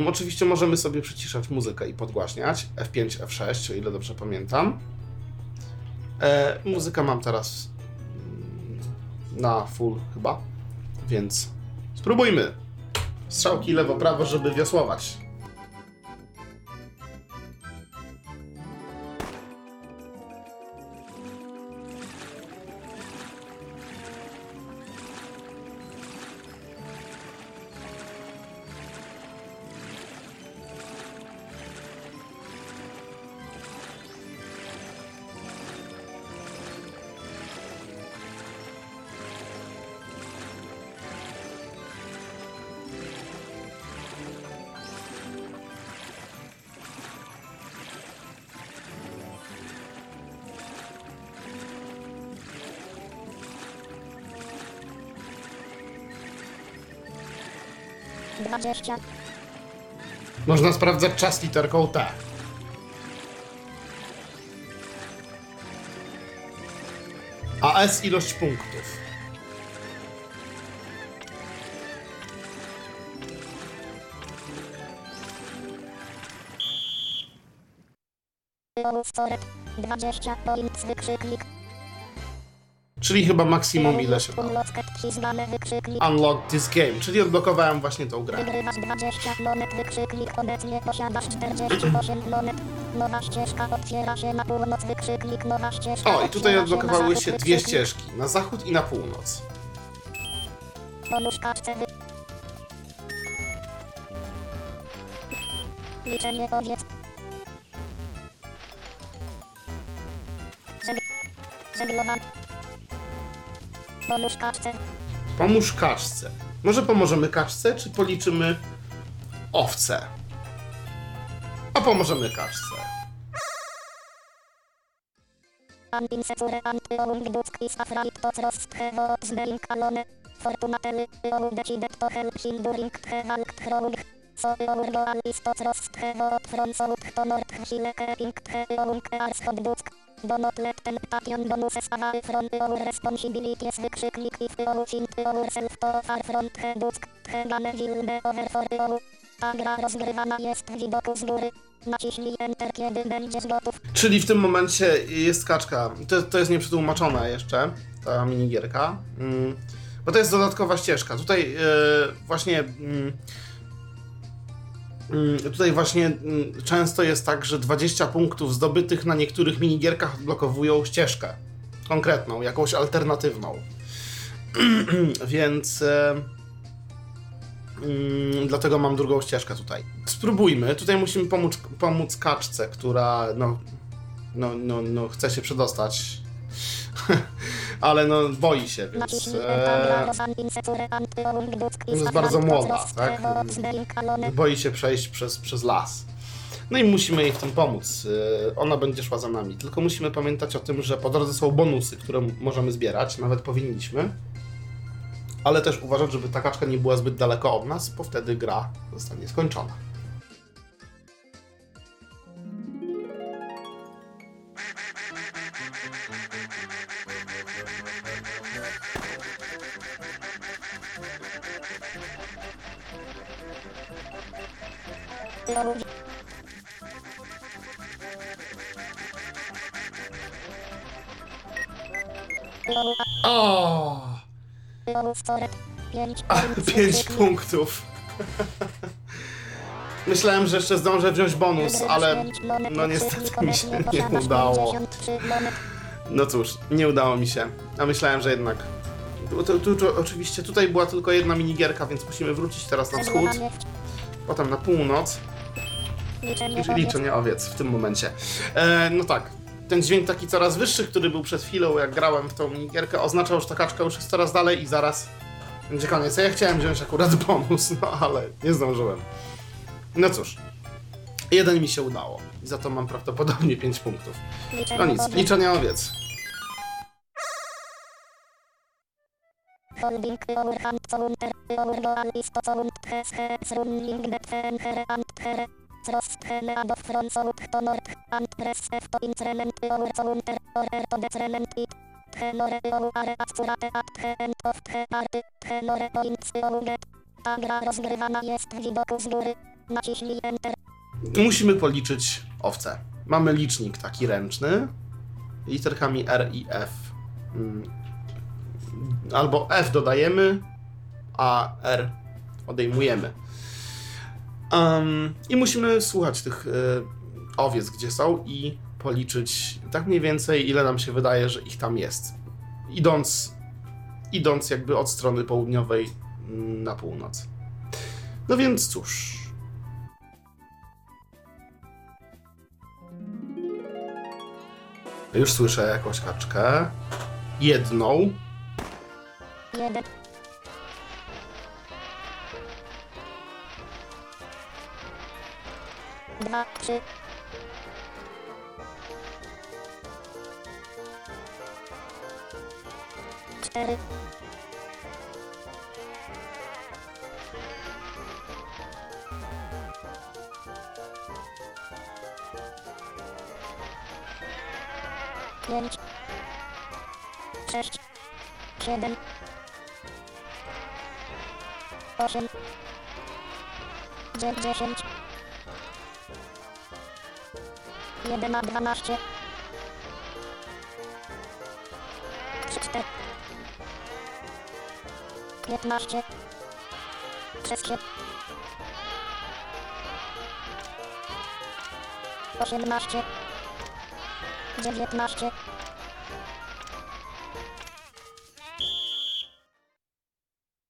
Oczywiście możemy sobie przyciszać muzykę i podgłaśniać. F5, F6, o ile dobrze pamiętam. E, muzykę mam teraz mm, na full chyba, więc spróbujmy. Strzałki lewo-prawo, żeby wiosłować. 20. Można sprawdzać czas literką T. A S ilość punktów. 20 wykrzyknik, Czyli chyba maksimum ile się da. Unlocked przyznane wykrzyknik. Unlock this game, czyli odblokowałem właśnie tą grę. Wygrywasz 20 monet wykrzyknik. Obecnie posiadasz 48 monet. Nowa ścieżka otwiera się na północ wykrzyknik. Nowa ścieżka O, i tutaj odblokowały się dwie ścieżki, na zachód i na północ. Liczenie owiec. Żeg... Pomóż kaczce. Pomóż kaczce. Może pomożemy kaczce, czy policzymy owce? A pomożemy kaczce. Hevo. Fortunately, you decided to help him during. So your goal is hevo from to north duck. Temptation bonuses from responsibilities wykrzyknik if think to far from the will be over for you. Ta gra rozgrywana jest w widoku z góry. Naciśnij Enter kiedy będziesz gotów. Czyli w tym momencie jest kaczka. To, to jest nieprzetłumaczone jeszcze, ta minigierka. Mm, bo to jest dodatkowa ścieżka. Tutaj e, właśnie. Mm, tutaj właśnie mm, często jest tak, że 20 punktów zdobytych na niektórych minigierkach odblokowują ścieżkę. Konkretną, jakąś alternatywną. Więc. E, Mm, dlatego mam drugą ścieżkę tutaj. Spróbujmy. Tutaj musimy pomóc, pomóc kaczce, która no, no, no, no chce się przedostać. Ale no boi się, więc. E, jest bardzo młoda, tak? boi się przejść przez, przez las. No i musimy jej w tym pomóc. E, Ona będzie szła za nami. Tylko musimy pamiętać o tym, że po drodze są bonusy, które możemy zbierać. Nawet powinniśmy. Ale też uważać, żeby ta kaczka nie była zbyt daleko od nas, bo wtedy gra zostanie skończona. O! A, 5 punktów. Myślałem, że jeszcze zdążę wziąć bonus, ale no niestety mi się nie udało. No cóż, nie udało mi się. A myślałem, że jednak. Tu, tu, tu, oczywiście tutaj była tylko jedna minigierka, więc musimy wrócić teraz na wschód, potem na północ. Czyli liczenie owiec w tym momencie. E, no tak, ten dźwięk taki coraz wyższy, który był przed chwilą, jak grałem w tą minigierkę, oznaczał, że ta kaczka już jest coraz dalej i zaraz będzie koniec. Ja chciałem wziąć akurat bonus, no ale nie zdążyłem. No cóż, jeden mi się udało i za to mam prawdopodobnie 5 punktów. No nic, liczenie owiec. Holding. From south to our to unter to decrement it. Tenore you are accurate at the end of the party. Tenore points you get. Ta gra rozgrywana jest widoku z góry. Naciśnij Enter. Musimy policzyć owce. Mamy licznik taki ręczny, literkami R i F. Mm. Albo F dodajemy, a R odejmujemy. Um, I musimy słuchać tych y, owiec, gdzie są i policzyć tak mniej więcej, ile nam się wydaje, że ich tam jest. Idąc, idąc jakby od strony południowej mm, na północ. No więc cóż. Już słyszę jakąś kaczkę. Jedną. Jeden. Dwa, trzy. Cztery. Pięć. Sześć. Siedem. Osiem. Dziewięć. 1 na 12. 3, 4. 15. 16. 18. 19.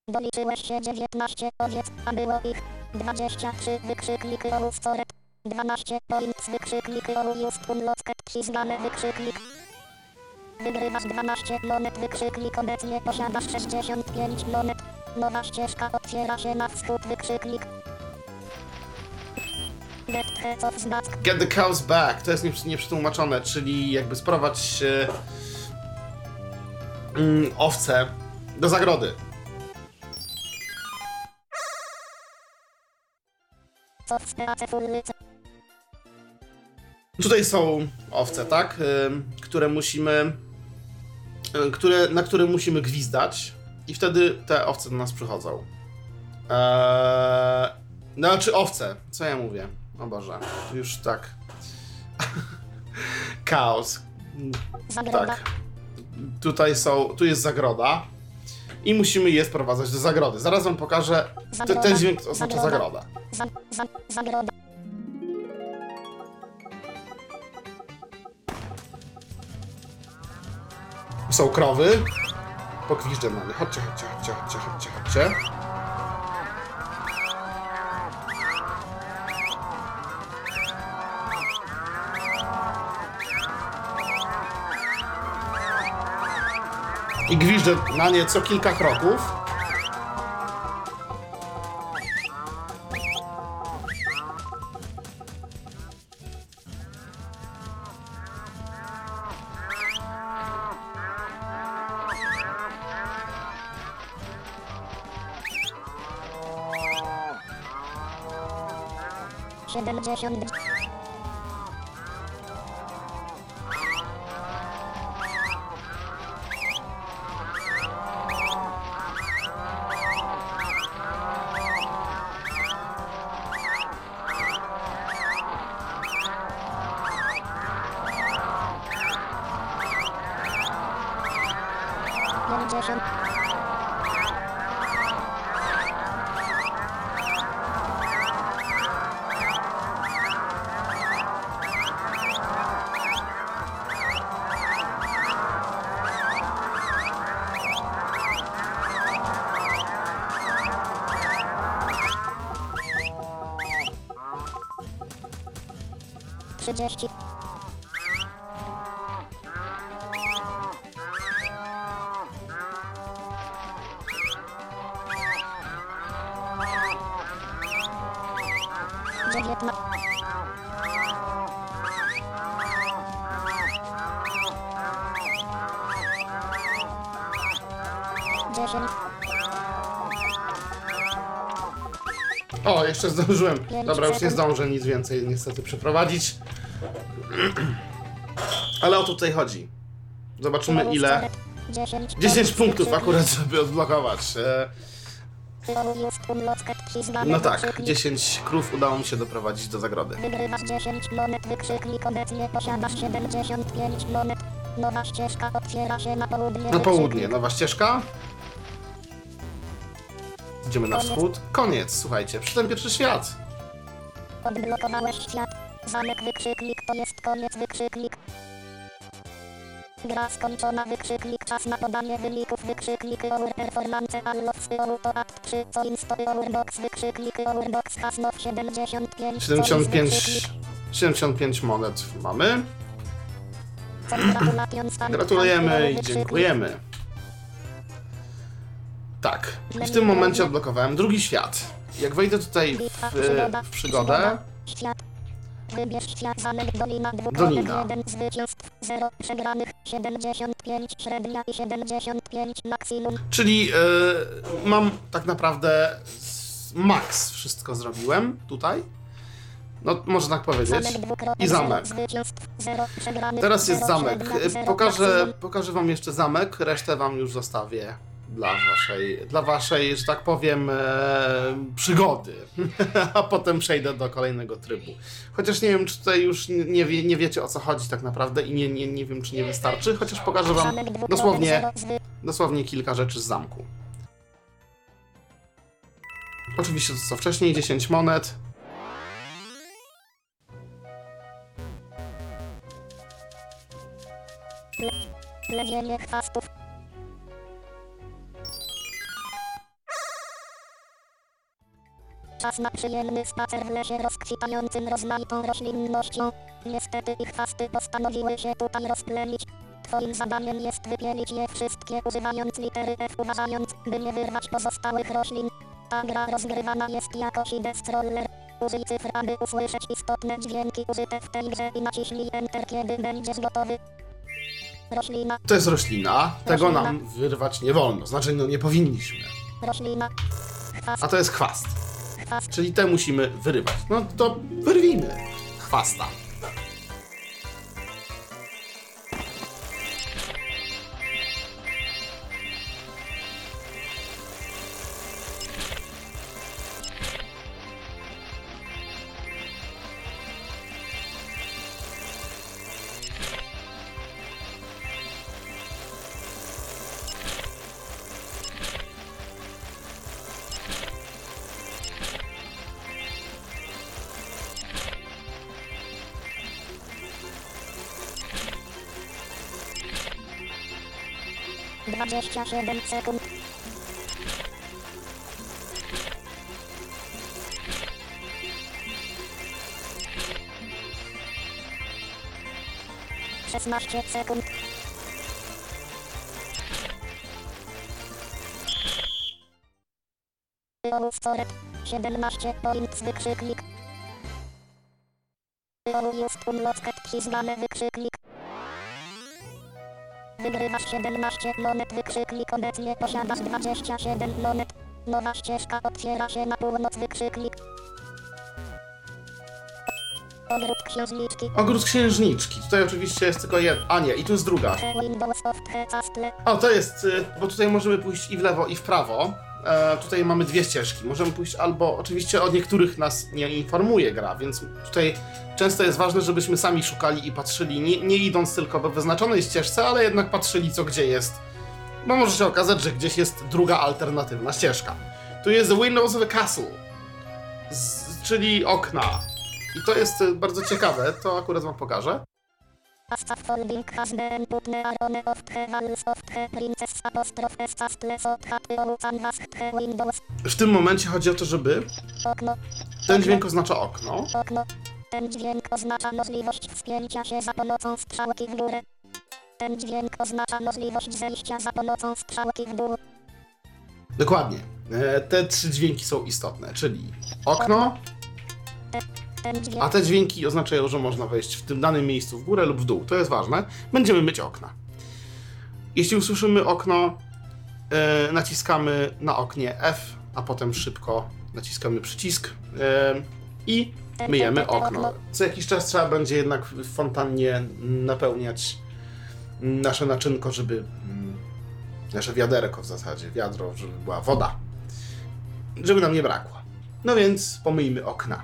Doliczyłeś się 19 owiec, a było ich 23 wykrzyknik ołów. 12 points wykrzyknik ołów just unlocket przyznane wykrzyknik. Wygrywasz 12 monet wykrzyknik obecnie posiadasz 65 monet. Nowa ścieżka otwiera się na wschód wykrzyknik. Get the cows back. To jest nieprzetłumaczone, czyli jakby sprowadź e, mm, owce do zagrody. Co w speace fullyce. Tutaj są owce, tak? Ym, które musimy. y, Które, na które musimy gwizdać, i wtedy te owce do nas przychodzą. Eee, no, znaczy owce, co ja mówię? O Boże, już tak. Chaos. Zagroda. Tak. Tutaj są, tu jest zagroda i musimy je sprowadzać do zagrody. Zaraz wam pokażę. Te, ten dźwięk oznacza Zagroda. zagroda. Są krowy. Pogwiżdżę nie. Chodźcie, chodźcie, chodźcie, chodźcie, chodźcie, chodźcie. I gwiżdżę na nie co kilka kroków. 需要你的。40. Dziewiętna. Dziesięć. O, jeszcze zdążyłem. Dobra, już nie zdążę nic więcej niestety przeprowadzić. Ale o to tutaj chodzi. Zobaczymy ile. coret. Dziesięć. 10 Ołów punktów akurat, żeby odblokować. E, No tak, wykrzyknik. 10 krów udało mi się doprowadzić do zagrody. Wygrywasz 10 monet, wykrzyknik obecnie posiadasz 75 monet. Nowa ścieżka otwiera się na południe. Na południe, nowa ścieżka. Idziemy na wschód. Koniec, słuchajcie, przytem pierwszy świat. Odblokowałeś świat. Zamek wykrzyknik to jest koniec wykrzyknik. Gra skończona wykrzyknik czas na podanie wyników wykrzyknik our performance unlocks auto act 3 co insto our box wykrzyknik our box has now 75 co jest 75, wykrzyknik. 75 monet mamy. Gratulujemy i dziękujemy. Tak, w tym momencie odblokowałem drugi świat. Jak wejdę tutaj w, w przygodę. Wybierz świat, zamek, dolina, Dolina. jeden zwycięstw, zero przegranych, 75 średnia i 75 maksimum. czyli e, mam tak naprawdę max wszystko zrobiłem tutaj. No, można tak powiedzieć. I zamek. Teraz jest zamek. E, Pokażę, pokażę wam jeszcze zamek, resztę wam już zostawię dla waszej, dla waszej, że tak powiem, e, przygody. A potem przejdę do kolejnego trybu. Chociaż nie wiem, czy tutaj już nie, wie, nie wiecie o co chodzi tak naprawdę i nie, nie, nie wiem, czy nie wystarczy, chociaż pokażę wam dosłownie, dosłownie kilka rzeczy z zamku. Oczywiście to co wcześniej, 10 monet. Plewienie chwastów. Czas na przyjemny spacer w lesie rozkwitającym rozmaitą roślinnością. Niestety ich chwasty postanowiły się tutaj rozplenić. Twoim zadaniem jest wypielić je wszystkie używając litery F uważając, by nie wyrwać pozostałych roślin. Ta gra rozgrywana jest jako Shides Roller. Użyj cyfr, aby usłyszeć istotne dźwięki użyte w tej grze i naciśnij Enter kiedy będziesz gotowy. Roślina, To jest roślina, tego Roślina. nam wyrwać nie wolno, znaczy no nie powinniśmy. roślina. Chwast, A to jest chwast, chwast. Czyli te musimy wyrywać. No to wyrwijmy chwasta. Dwadzieścia siedem sekund. Szesnaście sekund. Ołów coret. Siedemnaście points wykrzyknik. Ołów just umlockat przyznane wykrzyknik. Wygrywasz 17 monet wykrzyknik obecnie posiadasz 27 monet. Nowa ścieżka otwiera się na północ wykrzyknik. Ogród księżniczki. Ogród księżniczki. Tutaj oczywiście jest tylko jeden. A nie, i tu jest druga. O, to jest, y, bo tutaj możemy pójść i w lewo, i w prawo. E, tutaj mamy dwie ścieżki. Możemy pójść albo, oczywiście od niektórych nas nie informuje gra, więc tutaj często jest ważne, żebyśmy sami szukali i patrzyli, nie, nie idąc tylko po wyznaczonej ścieżce, ale jednak patrzyli co gdzie jest. Bo może się okazać, że gdzieś jest druga alternatywna ścieżka. Tu jest Windows of the Castle, z, czyli okna. I to jest y, bardzo ciekawe, to akurat wam pokażę. Has been put of the walls of the princess apostrophe of the windows. W tym momencie chodzi o to, żeby Okno. ten dźwięk oznacza okno. Okno. Ten dźwięk oznacza możliwość wspięcia się za pomocą strzałki w górę. Ten dźwięk oznacza możliwość zejścia za pomocą strzałki w dół. Dokładnie. E, Te trzy dźwięki są istotne, czyli okno, a te dźwięki oznaczają, że można wejść w tym danym miejscu w górę lub w dół. To jest ważne. Będziemy myć okna. Jeśli usłyszymy okno, e, naciskamy na oknie F, a potem szybko naciskamy przycisk e, i myjemy okno. Co jakiś czas trzeba będzie jednak w fontannie napełniać nasze naczynko, żeby mm, nasze wiaderko w zasadzie, wiadro, żeby była woda, żeby nam nie brakło. No więc pomyjmy okna.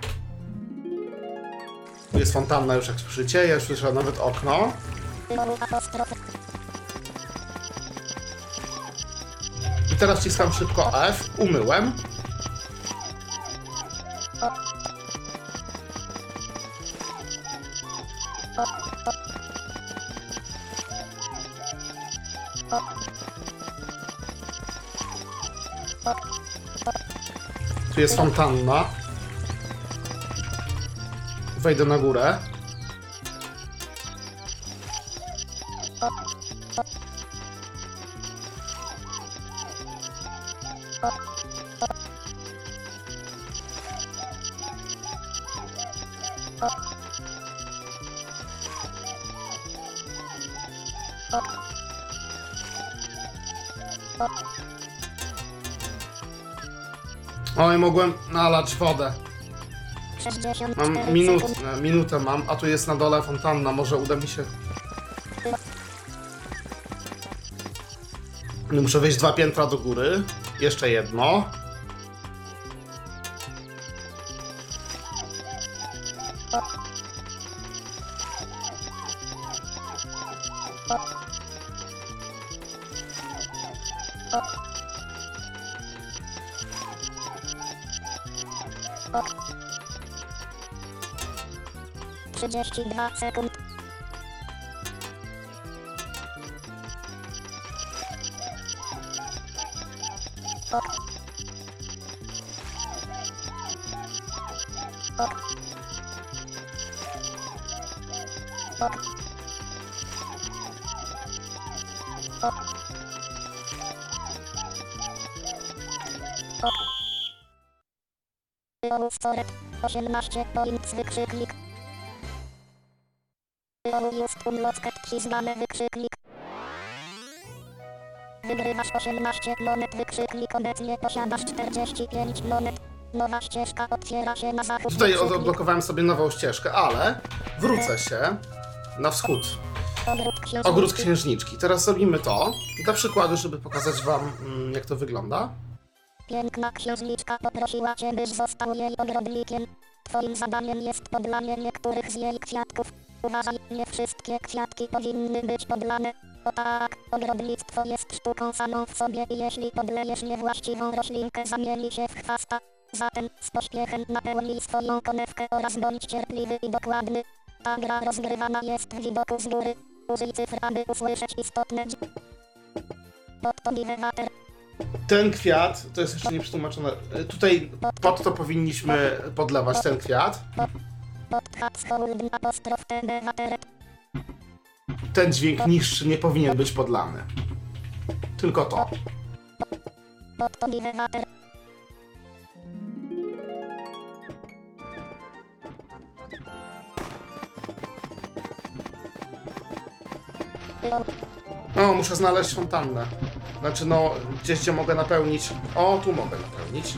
Tu jest fontanna już jak słyszycie, ja już słyszę nawet okno. I teraz ciskam szybko F, umyłem. Tu jest fontanna. Wejdę na górę. Oj, mogłem nalać wodę. 64 Mam minut, minutę mam, a tu jest na dole fontanna, może uda mi się. Muszę wejść dwa piętra do góry. Jeszcze jedno. Trzydzieści dwa sekund. Ok. Ok. Ok. Ok. Ok. Ołów coret, 18 points wykrzyknik. Przyznane wykrzyknik. Wygrywasz 18 monet wykrzyknik obecnie posiadasz 45 monet. Nowa ścieżka otwiera się na zachód. Tutaj odblokowałem sobie nową ścieżkę, ale wrócę się na wschód. Ogród księżniczki. Ogród księżniczki. Teraz zrobimy to dla przykładu, żeby pokazać wam, mm, jak to wygląda. Piękna księżniczka poprosiła cię, byś został jej ogrodnikiem. Twoim zadaniem jest podlanie niektórych z jej kwiatków. Uważaj, nie wszystkie kwiatki powinny być podlane. O tak, ogrodnictwo jest sztuką samą w sobie i jeśli podlejesz niewłaściwą roślinkę zamieni się w chwasta. Zatem z pośpiechem napełnij swoją konewkę oraz bądź cierpliwy i dokładny. Ta gra rozgrywana jest w widoku z góry. Użyj cyfr, aby usłyszeć istotne Podpogiwy water. Ten kwiat, to jest jeszcze nie przetłumaczone. y, Tutaj pod to powinniśmy podlewać ten kwiat. Ten dźwięk niższy nie powinien być podlany. Tylko to. O, muszę znaleźć fontannę. Znaczy, no, gdzieś gdzie mogę napełnić. O, tu mogę napełnić.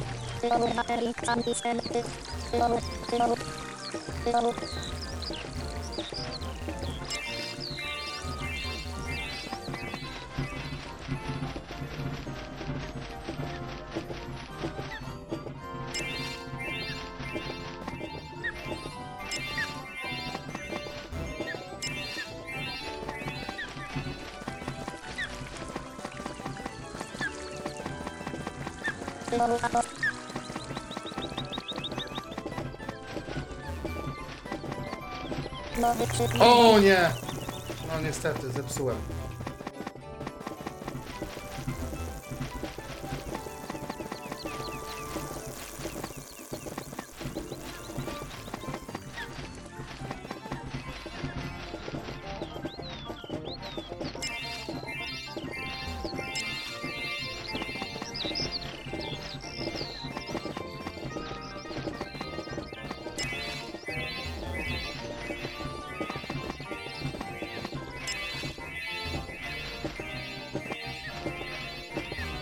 Terima kasih. O nie! No niestety, zepsułem.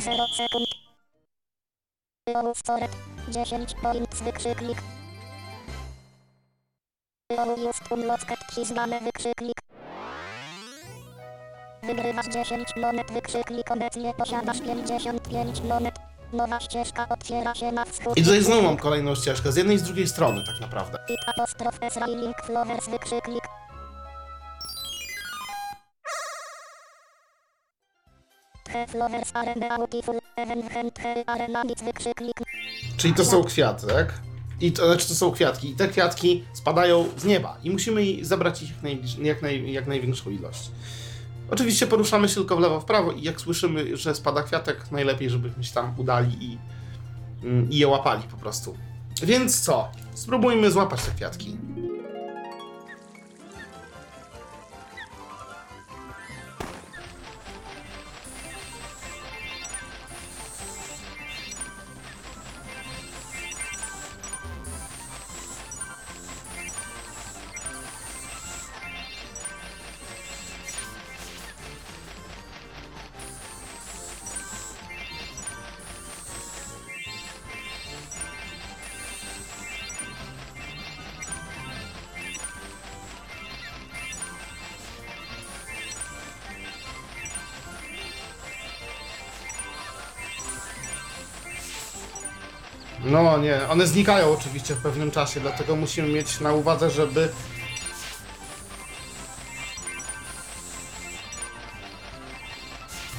0 sekund. Low stored. 10 points wykrzyknik. Low just unlocked przyznane wykrzyknik. Wygrywasz 10 monet wykrzyknik obecnie posiadasz 55 monet. Nowa ścieżka otwiera się na wschód. I tutaj znowu mam kolejną ścieżkę, z jednej i z drugiej strony tak naprawdę. Pit apostrof S railing flowers wykrzyknik. Are beautiful, are wykrzyknik. Czyli to są kwiaty, tak? I to znaczy to są kwiatki. I te kwiatki spadają z nieba. I musimy zabrać ich jak, jak, naj, jak największą ilość. Oczywiście poruszamy się tylko w lewo, w prawo i jak słyszymy, że spada kwiatek, najlepiej żebyśmy się tam udali i, mm, i je łapali po prostu. Więc co? Spróbujmy złapać te kwiatki. Nie, one znikają oczywiście w pewnym czasie, dlatego musimy mieć na uwadze, żeby...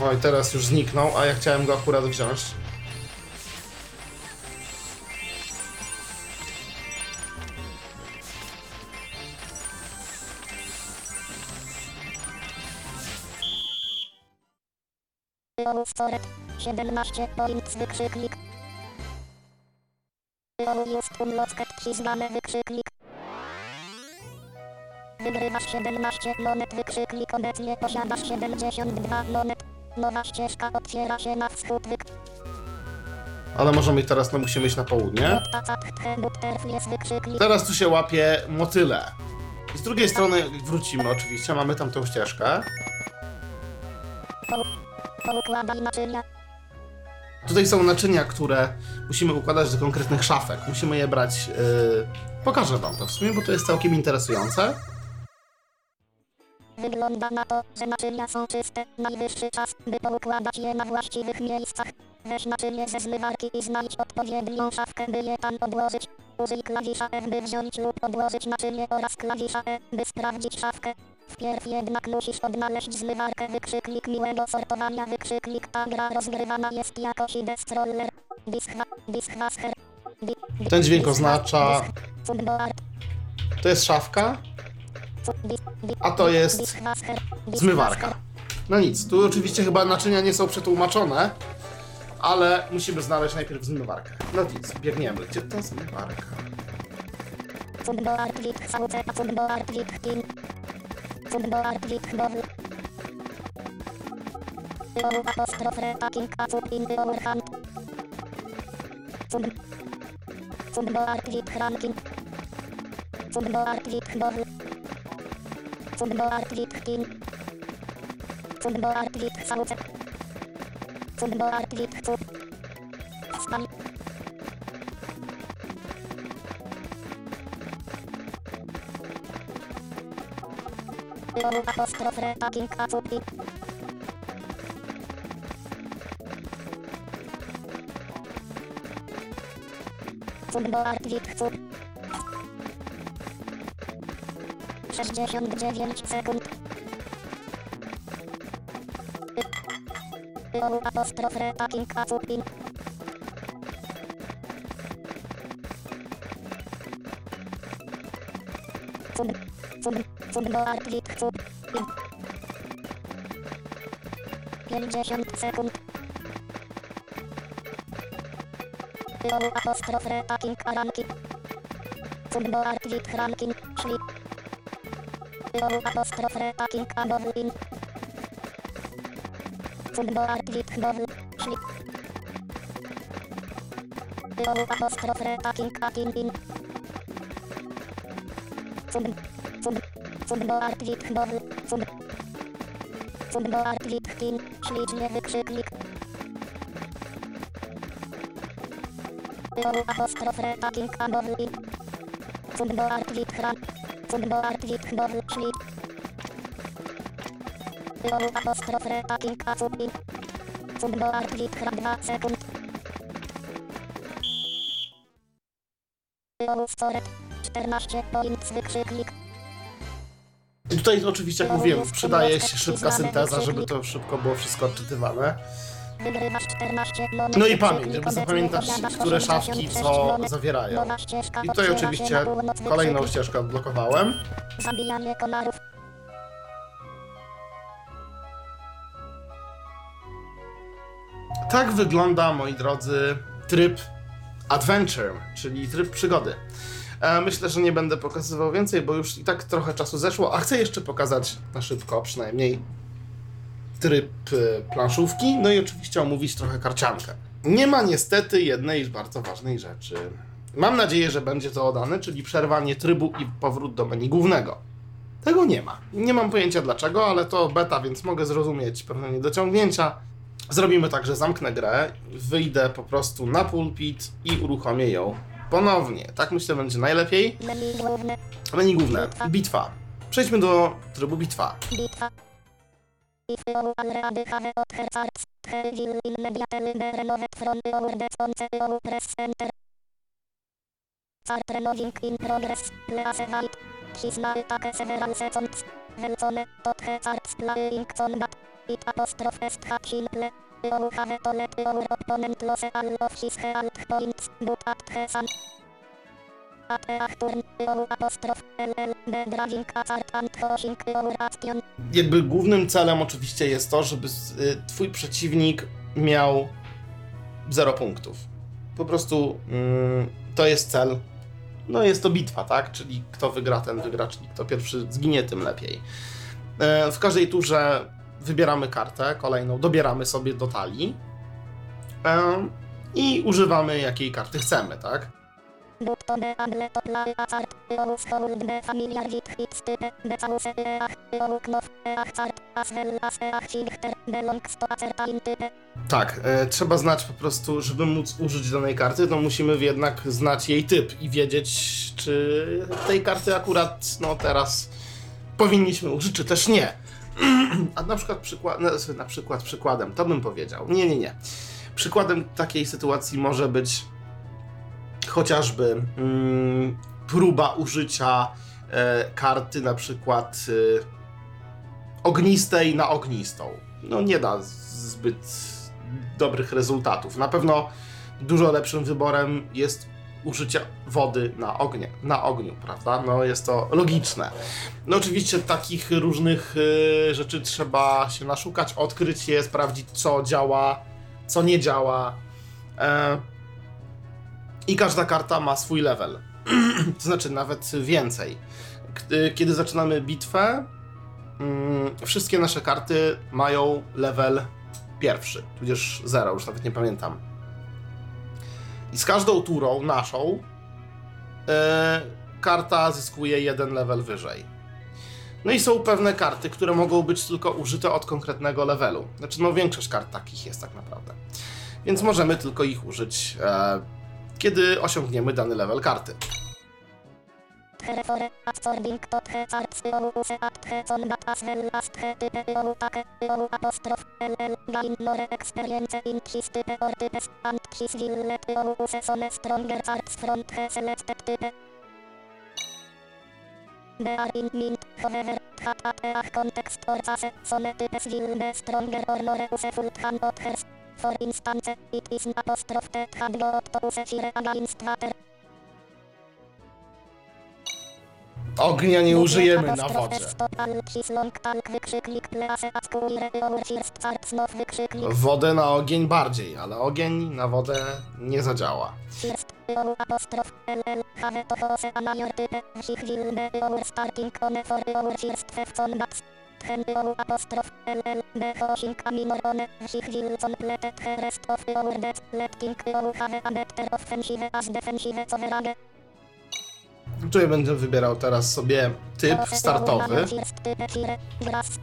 Oj, teraz już zniknął, a ja chciałem go akurat wziąć. Ołów Coret, 17 points wykrzyknik. Ołów Just Unlocket przyznane wykrzyknik. Wygrywasz 17 monet wykrzyknik obecnie posiadasz 72 monet. Nowa ścieżka otwiera się na wschód wyk... Ale możemy teraz, no musimy iść na południe. Teraz tu się łapie motyle. I z drugiej strony wrócimy oczywiście, mamy tam tą ścieżkę. Poukładaj naczynia. Tutaj są naczynia, które musimy układać do konkretnych szafek. Musimy je brać. Yy... Pokażę wam to w sumie, bo to jest całkiem interesujące. Wygląda na to, że naczynia są czyste. Najwyższy czas, by poukładać je na właściwych miejscach. Weź naczynie ze zmywarki i znajdź odpowiednią szafkę, by je tam odłożyć. Użyj klawisza F, by wziąć lub odłożyć naczynie oraz klawisza E, by sprawdzić szafkę. Wpierw jednak musisz odnaleźć zmywarkę wykrzyknik miłego sortowania wykrzyknik ta gra rozgrywana jest jako Sidestroller. Diskwa, Diskwasher. Di, di, Ten dźwięk oznacza-. To jest szafka, a to jest zmywarka. No nic, tu oczywiście chyba naczynia nie są przetłumaczone, ale musimy znaleźć najpierw zmywarkę. No nic, biegniemy. Gdzie ta zmywarka? Wit chmowy. Ołu apostrof re taking a foot in the overhand. Foot- Footboard wit ranking. Footboard wit chmowy. Chwód. Stan. Ołu apostrof re taking a foot in. Footboard wit chwód. 69 sekund. Ołu apostrof re taking a foot in. Foot- foot- Footboard wit 50 sekund. Ołu apostrof re taking a ranking. Footboard wit ranking. Szli. Ołu apostrof re taking a nowy in. Footboard wit nowy. Szli. Ołu apostrof re taking a tin in. Foot- foot- Footboard wit nowy. Foot- Footboard wit tin. Ślicznie wykrzyknik. Ołu apostrof re taking a nowy in. Footboard wit hran. Footboard wit nowy szli. Ołu apostrof re taking a foot in. Footboard wit hran 2 sekund. Ołu scoret 14 points wykrzyknik. I tutaj oczywiście, jak mówiłem, przydaje się szybka synteza, żeby to szybko było wszystko odczytywane. Wygrywasz 14 monet No i pamięć, żeby zapamiętać, które szafki 86 co zawierają. I tutaj oczywiście kolejną ścieżkę odblokowałem. Zabijanie komarów. Tak wygląda, moi drodzy, tryb Adventure, czyli tryb przygody. E, Myślę, że nie będę pokazywał więcej, bo już i tak trochę czasu zeszło, a chcę jeszcze pokazać na szybko przynajmniej tryb e, planszówki, no i oczywiście omówić trochę karciankę. Nie ma niestety jednej bardzo ważnej rzeczy. Mam nadzieję, że będzie to oddane, czyli przerwanie trybu i powrót do menu głównego. Tego nie ma. Nie mam pojęcia dlaczego, ale to beta, więc mogę zrozumieć pewne niedociągnięcia. Zrobimy tak, że zamknę grę, wyjdę po prostu na pulpit i uruchomię ją ponownie. Tak myślę będzie najlepiej. Menu główne. Menu główne. Bitwa. Przejdźmy do trybu bitwa. Bitwa. Welcome. Jakby głównym celem oczywiście jest to, żeby y, twój przeciwnik miał 0 punktów. Po prostu mm, to jest cel. No jest to bitwa, tak? Czyli kto wygra, ten wygra, czyli kto pierwszy zginie, tym lepiej. E, w każdej turze wybieramy kartę kolejną, dobieramy sobie do talii i używamy jakiej karty chcemy, tak? Tak, e, trzeba znać po prostu, żeby móc użyć danej karty, to musimy jednak znać jej typ i wiedzieć, czy tej karty akurat no teraz powinniśmy użyć, czy też nie. A na przykład, przykład, no, na przykład przykładem, to bym powiedział. Nie, nie, nie. Przykładem takiej sytuacji może być chociażby mm, próba użycia e, karty na przykład e, ognistej na ognistą. No nie da zbyt dobrych rezultatów. Na pewno dużo lepszym wyborem jest użycie wody na ognie, na ogniu, prawda? No jest to logiczne. No oczywiście takich różnych y, rzeczy trzeba się naszukać, odkryć je, sprawdzić co działa, co nie działa. E, I każda karta ma swój level. to znaczy nawet więcej. Y, Kiedy zaczynamy bitwę, mm, wszystkie nasze karty mają level pierwszy, tudzież zero, już nawet nie pamiętam. I z każdą turą naszą e, karta zyskuje jeden level wyżej. No i są pewne karty, które mogą być tylko użyte od konkretnego levelu. Znaczy, no większość kart takich jest tak naprawdę. Więc możemy tylko ich użyć, e, kiedy osiągniemy dany level karty. Herefore, absorbing tot he charts, you use at he combat as well as he type, you take, you apostrophe, ll, gain more experience in his type or types, and his will let you use some stronger charts from he selected type. They are in mint, however, that at a context or chase, some types will be stronger or more useful than others. For instance, it is apostrophe that had got to use fire against water. Ognia nie użyjemy na wodzie. Wodę na ogień bardziej, ale ogień na wodę nie zadziała. Tutaj będę wybierał teraz sobie typ startowy.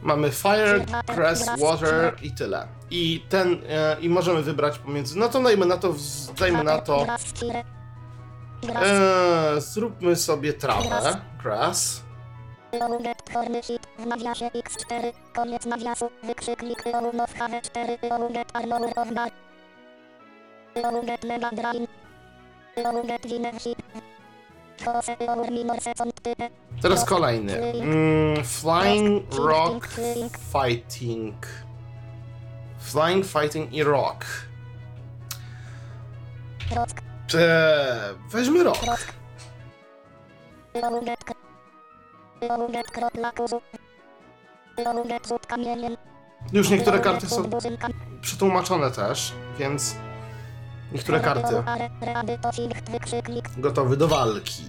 Mamy fire, grass, water i tyle. I ten, e, i możemy wybrać pomiędzy, no to dajmy na to, dajmy na to, e, zróbmy sobie trawę, grass. Corny hit w nawiasie X4, koniec nawiasu, wykrzyknik Ołnow HW4, Get armor of bar. Mega drain. Winner hit. Teraz kolejny. Mm, flying Rock Fighting. Flying Fighting i Rock. Eee, weźmy Rock. Już niektóre karty są przetłumaczone też, więc niektóre karty. Gotowy do walki.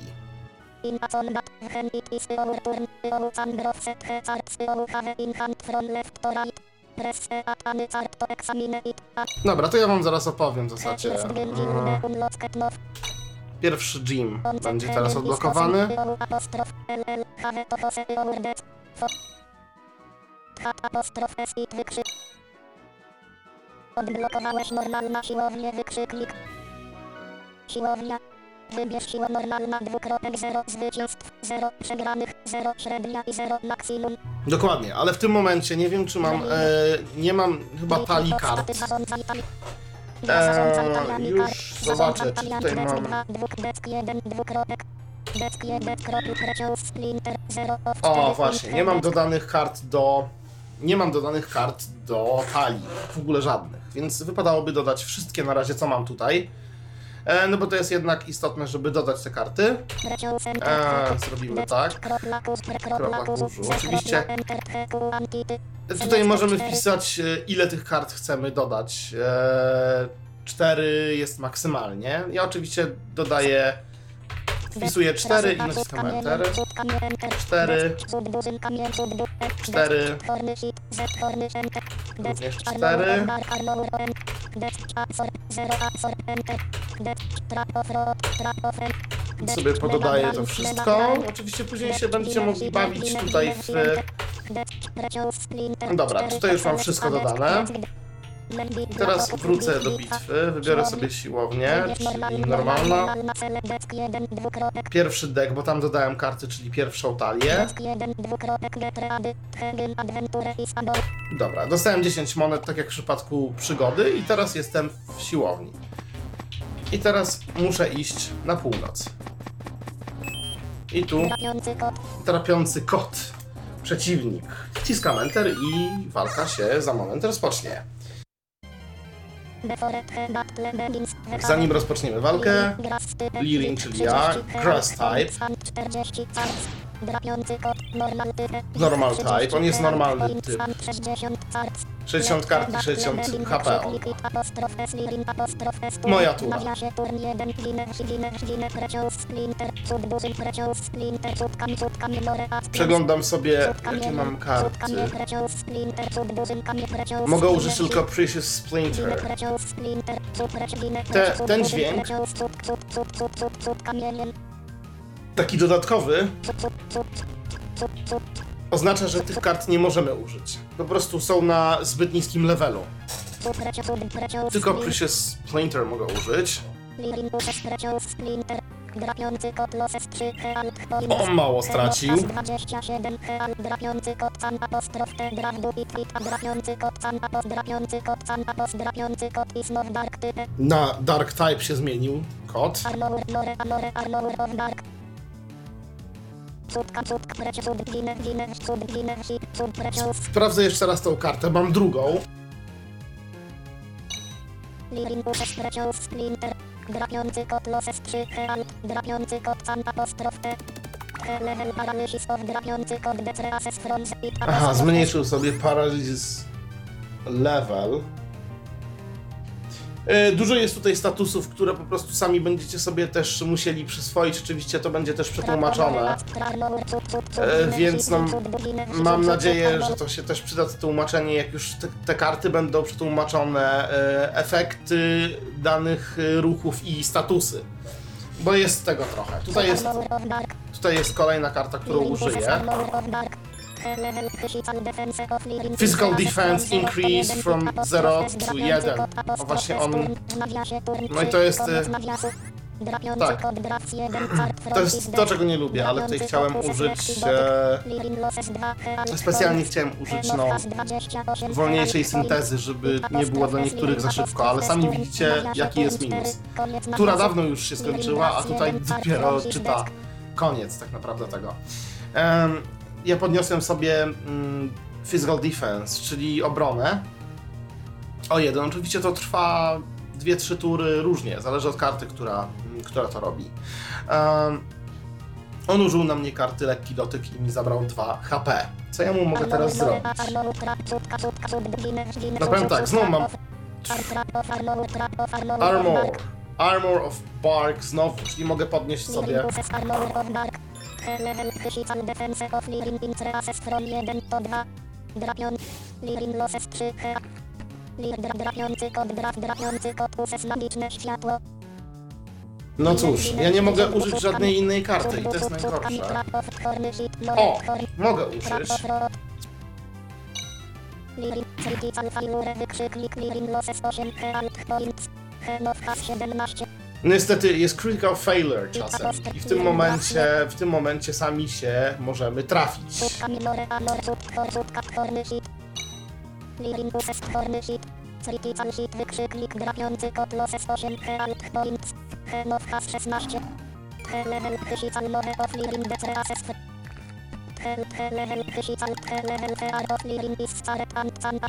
Dobra, to ja wam zaraz opowiem w zasadzie. Mm. Pierwszy gym będzie teraz odblokowany. Apostrof. Odblokowałeś normalna siłownię wykrzyknik. Siłownia. Wybierz siłę normalna dwukropek 0 zwycięstw 0 przegranych 0 średnia i 0 maksimum. Dokładnie, ale w tym momencie nie wiem czy mam, e, nie mam chyba talii kart. Eee, już zobaczę, czy tutaj mam- O, właśnie, nie mam dodanych kart do... Nie mam dodanych kart do talii, w ogóle żadnych, więc wypadałoby dodać wszystkie na razie, co mam tutaj. E, no bo to jest jednak istotne, żeby dodać te karty. Eee, zrobimy tak. Kropla kurzu. Oczywiście Tutaj możemy wpisać, e, ile tych kart chcemy dodać. E, Cztery jest maksymalnie. Ja oczywiście dodaję, wpisuję cztery i naciskam Enter. Cztery, cztery, również cztery. Sobie pododaję to wszystko. Oczywiście później się będziecie mogli bawić tutaj w... Dobra, tutaj już mam wszystko dodane. I teraz wrócę do bitwy, wybiorę sobie siłownię, czyli normalna. Pierwszy deck, bo tam dodałem karty, czyli pierwszą talię. Dobra, dostałem 10 monet, tak jak w przypadku przygody i teraz jestem w siłowni. I teraz muszę iść na północ. I tu trapiący kot, przeciwnik. Wciskam Enter i walka się za moment rozpocznie. Zanim rozpoczniemy walkę, Lirin, czyli ja, Grass Type, Normal Type, on jest normalny typ. 60 kart i 60 HP on. Moja tura. Przeglądam sobie, jakie mam karty. Mogę użyć tylko Precious Splinter. Te, ten dźwięk, taki dodatkowy, oznacza, że tych kart nie możemy użyć. Po prostu są na zbyt niskim levelu. Tylko Precious Splinter mogę użyć. Drapiący kot loses 3 healt O, mało stracił. 27 healt drapiący kot can apostrof te draf du it it a drapiący kot can apos drapiący kot can apos drapiący kot is not dark type Na Dark Type się zmienił kot. Sprawdzę jeszcze raz tą kartę, mam drugą. drapiący kot loses 3 healt, drapiący kot can apostrof Aha, zmniejszył sobie Paralysis Level. E, Dużo jest tutaj statusów, które po prostu sami będziecie sobie też musieli przyswoić. Oczywiście to będzie też przetłumaczone. E, więc mam nadzieję, że to się też przyda to tłumaczenie, jak już te, te karty będą przetłumaczone, e, efekty danych ruchów i statusy. Bo jest tego trochę. Tutaj jest, tutaj jest kolejna karta, którą użyję. Physical defense increase from 0 to 1. O właśnie on... No i to jest... e, Tak. To jest to, czego nie lubię, ale tutaj chciałem użyć... E, specjalnie chciałem użyć, no, wolniejszej syntezy, żeby nie było dla niektórych za szybko, ale sami widzicie, jaki jest minus. Tura dawno już się skończyła, a tutaj dopiero czyta koniec tak naprawdę tego. Em, ja podniosłem sobie mm, Physical Defense, czyli obronę. O jeden, oczywiście to trwa 2-3 tury różnie, zależy od karty, która, mm, która to robi. Em, on użył na mnie karty lekki dotyk i mi zabrał 2 HP. Co ja mu mogę teraz zrobić? No powiem tak, znowu mam Armor. Armor of Bark znowu, czyli mogę podnieść sobie. Level physical defense of Lirin Intreases from 1 do 2. Drapion. Lirin loses 3 hea. Lir dra, drapiący kod, drap, drapiący kod, uses magiczne światło. No cóż, ja nie mogę użyć żadnej innej karty i to jest najgorsze. O, mogę użyć. Lirin, critical failure, wykrzyknik, Lirin loses 8 health points. Henof has 17. Niestety jest critical failure czasem i w tym momencie, w tym momencie sami się możemy trafić.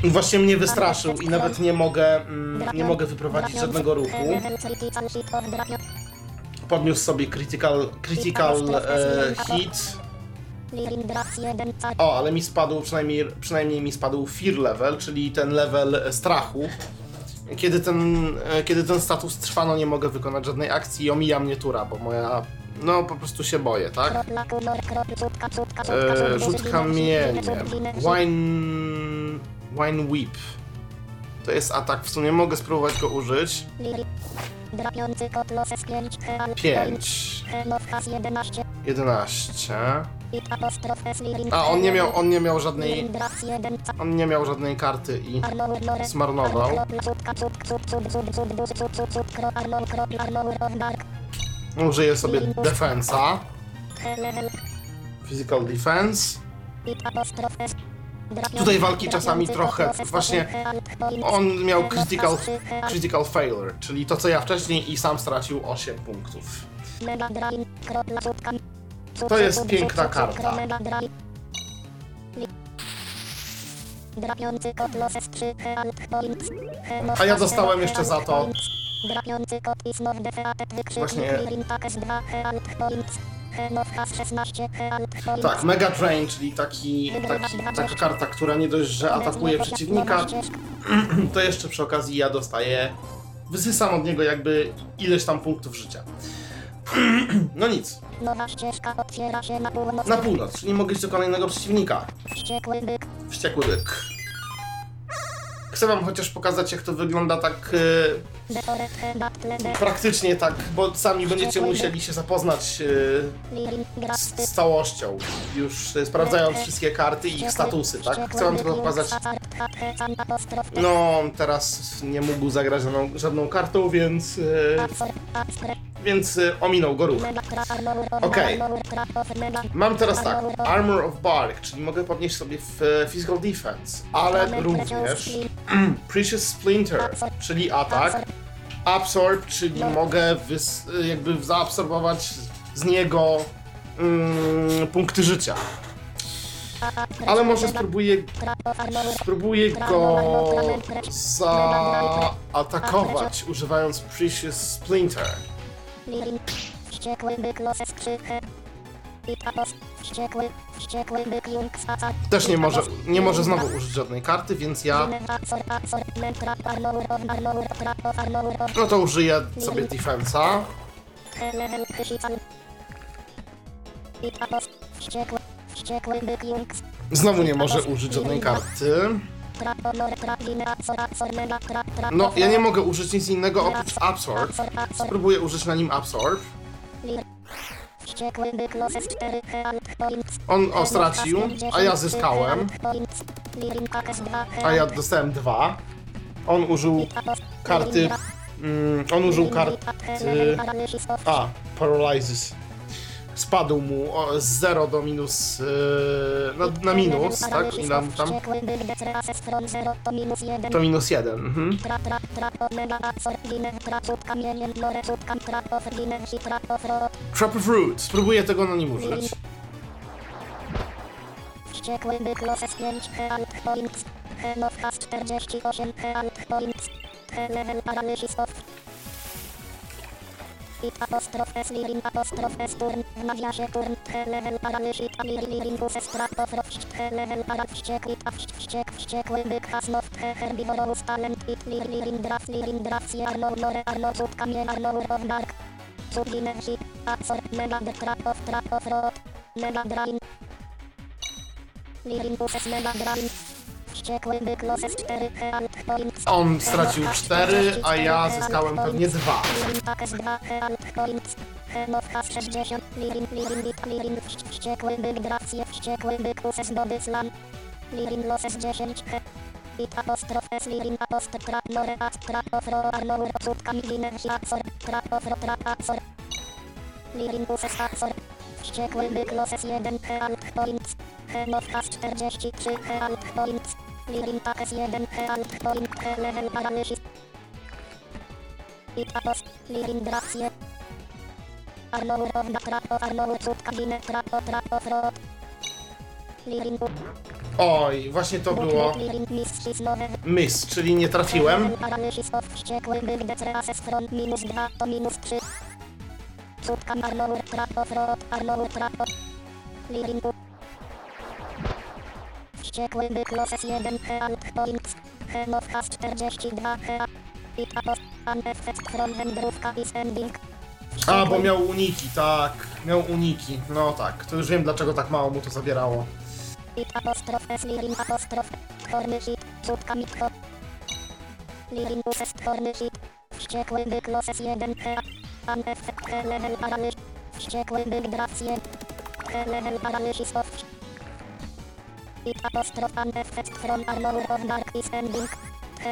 Właśnie mnie wystraszył i nawet nie mogę, mm, nie mogę wyprowadzić żadnego ruchu. Podniósł sobie critical, critical e, hit. Lirin draps 1 car. O, ale mi spadł, przynajmniej, przynajmniej mi spadł fear level, czyli ten level strachu. Kiedy ten, e, kiedy ten status trwa, no nie mogę wykonać żadnej akcji i omija mnie tura, bo moja... No, po prostu się boję, tak? Eee, rzut kamieniem. Wine... Wine Whip. To jest atak, w sumie mogę spróbować go użyć. 5. 11. A on nie miał, on nie miał żadnej. On nie miał żadnej karty i zmarnował. Użyję sobie defensa. Physical defense. Tutaj walki czasami trochę, właśnie on miał critical, critical failure, czyli to co ja wcześniej i sam stracił 8 punktów. To jest piękna karta. A ja dostałem jeszcze za to Drapiący kot is not defeated. Wykrzyknik Właśnie- Lirin Takes 2 health points. Henof has 16 health points. Tak, Mega Drain, czyli taki, taki, taka karta, która nie dość, że atakuje przeciwnika, to jeszcze przy okazji ja dostaję, wysysam od niego jakby ileś tam punktów życia. No nic, Nowa ścieżka otwiera się na północ. na północ, czyli mogę iść do kolejnego przeciwnika. Wściekły byk. Chcę wam chociaż pokazać jak to wygląda tak e, praktycznie tak, bo sami będziecie musieli się zapoznać e, z, z całością, już e, sprawdzając wszystkie karty i ich statusy, tak? Chcę wam tylko pokazać No, teraz nie mógł zagrać żadną, żadną kartą, więc, więc e, ominął go ruch. Okej. Mam teraz tak, Armor of Bark, czyli mogę podnieść sobie e, Physical Defense, ale również Precious Splinter, czyli atak, Absorb, czyli mogę e, jakby zaabsorbować z niego mm, punkty życia. Ale może spróbuję Spróbuję go zaatakować używając Precious Splinter. Wściekły byk los skrzychę. Wściekły. Wściekły byk jung spaca. Też nie może, nie może znowu użyć żadnej karty, więc ja... No to użyję sobie defensa. Znowu nie może użyć żadnej karty. No, ja nie mogę użyć nic innego oprócz Absorb. absor, absor, Spróbuję użyć na nim Absorb. lir. Wściekły byk loses 4 health points. On o, stracił, a ja zyskałem, Lirin kakes 2 a ja dostałem dwa. On użył karty... Mm, on użył karty... A, Paralyzes spadł mu o, z 0 do minus, yy, na, na minus, tak? I nam tam... To minus 1, mhm. Trap of Root, spróbuję tego na nim użyć. Wściekły Bykloses 5 health points, Henofkas 48 health points, level paralysis of i apostrof S lirin apostrof S turn w nawiasie turn T level paralysit a lir liringus stratoprof T level para wściekły wść wściek wściekły byk hasnow T herbivorous talent it lir lirin draf lirin draf si arno lore arno cud kamie arno of dark Cudline hit Azor mega the trap of trap of rot Mega drain Liringus S mega drain Wściekły byk loses 4 health points On stracił 4, a ja zyskałem pewnie 2. Lirin Pakes 2 health points Henow has 60 Lirin Lirin Bit Lirin wś- Wściekły byk Drafsie Wściekły byk Uses Body Slam Lirin loses 10 he It apostrof S Lirin apostrof Trap Lore At Trap of Ro Arnour Cutka Miline Hiatsor Trap of Ro Trap Atsor Lirin Uses Atsor Wściekły byk loses 1 health points Henow has 43 health points Lirin Pakes 1 health point He level paralysis It apos Lirin Drafsie Arnour of the Trap of Arnour Cutka Miline Trap of Trap of Ro Lirin Oj, właśnie to było Miss czyli nie trafiłem. Paralysis of wściekły byk Decreases front minus Wściekły byk loses 1 health points Henow has 42 hea It apos An effect from wędrówka is ending A, bo miał uniki, tak. Miał uniki. No tak, to już wiem dlaczego tak mało mu to zabierało. It apostrof S lirin apostrof Horny hit Cutka mitko Lirin uses horny hit Wściekły byk loses 1 hea An effect he level paralysis Wściekły byk drafsie He level paralysis of It apostrof an effect from armor of dark is ending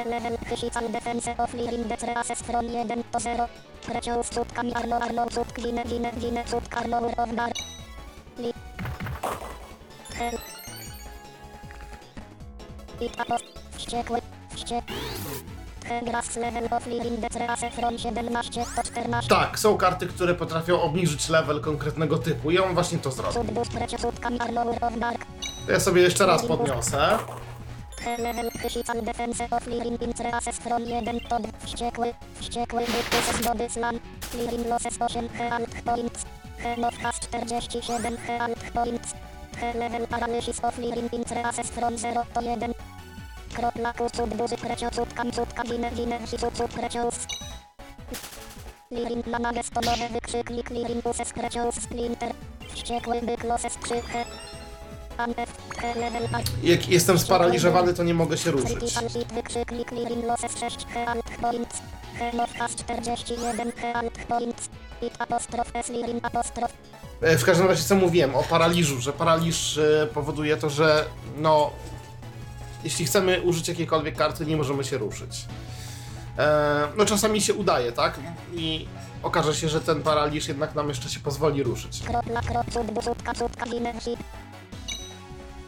level physical defense of Lirin decreases from 1 to 0 Preciął z cutkami armor armor cutk ginę ginę ginę cutk armor of dark Li Hel I apos wściekły wściek Grass level of Lirin decrease from 17 do 14 Tak, są karty, które potrafią obniżyć level konkretnego typu. I on właśnie to zrobił. To ja sobie jeszcze raz podniosę. He level physical defense of Lirin Intreases from 1 to 2 Wściekły, wściekły bytus z body slam. Lirin loses 8 health points. He not has 47 health points. He level paralysis of Lirin Intreases from 0 to 1 Kropla kucud buzy precio cutkam cutka ginę ginę hicucud precious Lirin na nagestonowe wykrzyknik Lirin uses precious splinter Wściekły byk loses 3 he Anef, he level up Jak jestem sparaliżowany, to nie mogę się ruszyć. Wykrzyknik Lirin loses 6 health points has 41 health points apostrof S Lirin apostrof E, W każdym razie co mówiłem o paraliżu, że paraliż e, powoduje to, że no jeśli chcemy użyć jakiejkolwiek karty, nie możemy się ruszyć. E, no czasami się udaje, tak? I okaże się, że ten paraliż jednak nam jeszcze się pozwoli ruszyć. Kropla krop cud bu cutka cutka ginę hit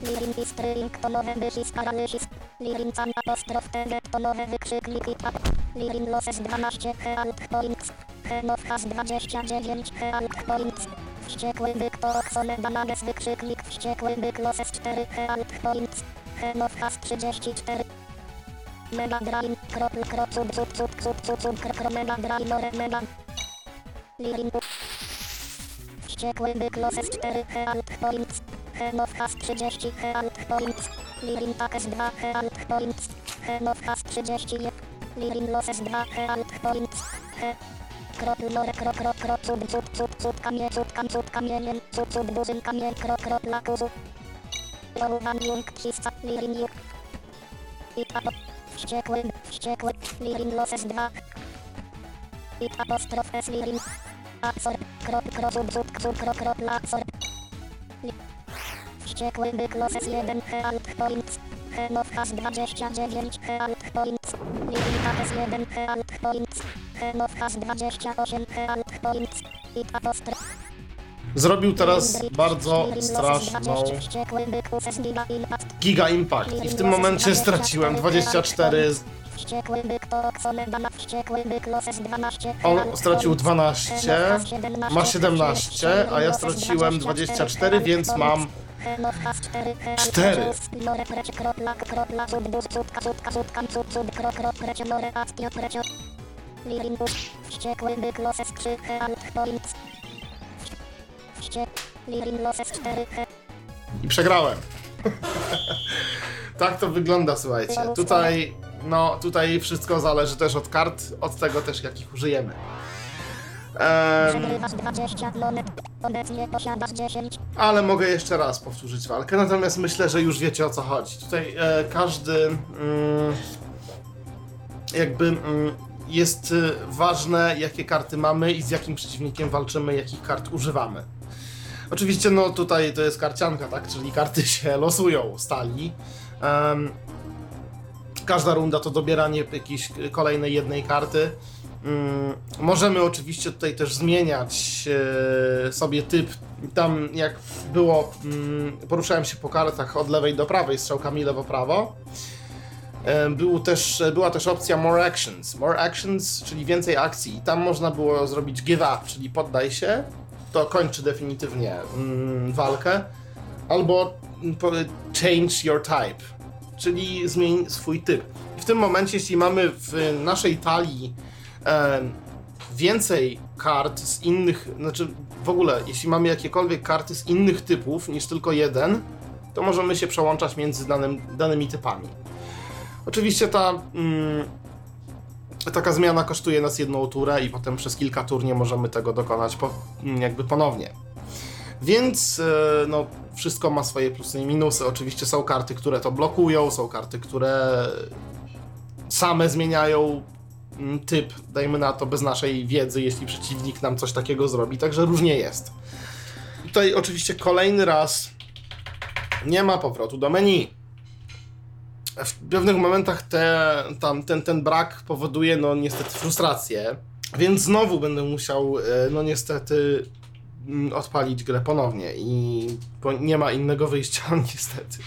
Lirin is trying to nowe bychis paralysis Lirin can apostrof teget to nowe wykrzyknik It up Lirin loses 12 health points Henow has 29 health points Wściekły byk to oksone banages wykrzyknik Wściekły byk loses 4 health points Has 34 Mega drain kropl krop cud cud cud cud cud cud kr kro mega drain ore mega Lirin Wściekły byk loses 4 health points. Henow has 30 health points. Lirin Pakes 2 health points. Henow has 31 Lirin loses 2 health points. He. Krop lore krok krok krok cud cud cud cud kamie cud kam cud kamieniem cud cud buzyn kamien krok krok lakuzu Lowan jung kista Lirin juk It apo Wściekły wściekły Lirin loses 2 It apostrof S Lirin Azor, krop, krop, cud, cud, cud, krop, krop, lazor. Li- Wściekły byk loses 1 health points. Henow has 29 health points. Living has 1 health points. Henow has 28 health points. I apostrof. Zrobił teraz bardzo straszną 20. Wściekły byk uses giga impact. i w tym momencie straciłem 24 Wściekły byk to oksone dana. Wściekły byk loses 12 On stracił points. 12, ma 17, a ja straciłem 24, więc mam 4. Liringus. Wściekły byk loses 3 he alt points. I przegrałem. tak to wygląda, słuchajcie. Tutaj, no, tutaj wszystko zależy też od kart, od tego też, jakich użyjemy. Em, Przegrywasz 20 monet. Obecnie posiadasz 10. ale mogę jeszcze raz powtórzyć walkę, natomiast myślę, że już wiecie o co chodzi. Tutaj e, każdy mm, jakby mm, jest y, ważne, jakie karty mamy i z jakim przeciwnikiem walczymy, jakich kart używamy. Oczywiście, no tutaj to jest karcianka, tak? Czyli karty się losują stali. Em, każda runda to dobieranie jakiejś kolejnej jednej karty. Mm, możemy oczywiście tutaj też zmieniać e, sobie typ. Tam jak było, mm, poruszałem się po kartach od lewej do prawej, strzałkami lewo-prawo. Był też, była też opcja More Actions. More Actions, czyli więcej akcji. I tam można było zrobić Give Up, czyli poddaj się. To kończy definitywnie mm, walkę. Albo mm, Change Your Type, czyli zmień swój typ. W tym momencie, jeśli mamy w naszej talii e, więcej kart z innych, znaczy w ogóle, jeśli mamy jakiekolwiek karty z innych typów niż tylko jeden, to możemy się przełączać między danym, danymi typami. Oczywiście ta mm, taka zmiana kosztuje nas jedną turę i potem przez kilka tur nie możemy tego dokonać po, jakby ponownie. Więc e, no, wszystko ma swoje plusy i minusy. Oczywiście są karty, które to blokują, są karty, które same zmieniają mm, typ, dajmy na to, bez naszej wiedzy, jeśli przeciwnik nam coś takiego zrobi, także różnie jest. Tutaj oczywiście kolejny raz nie ma powrotu do menu. W pewnych momentach te, tam, ten, ten brak powoduje, no niestety, frustrację, więc znowu będę musiał, e, no niestety, mm, odpalić grę ponownie i nie ma innego wyjścia, niestety.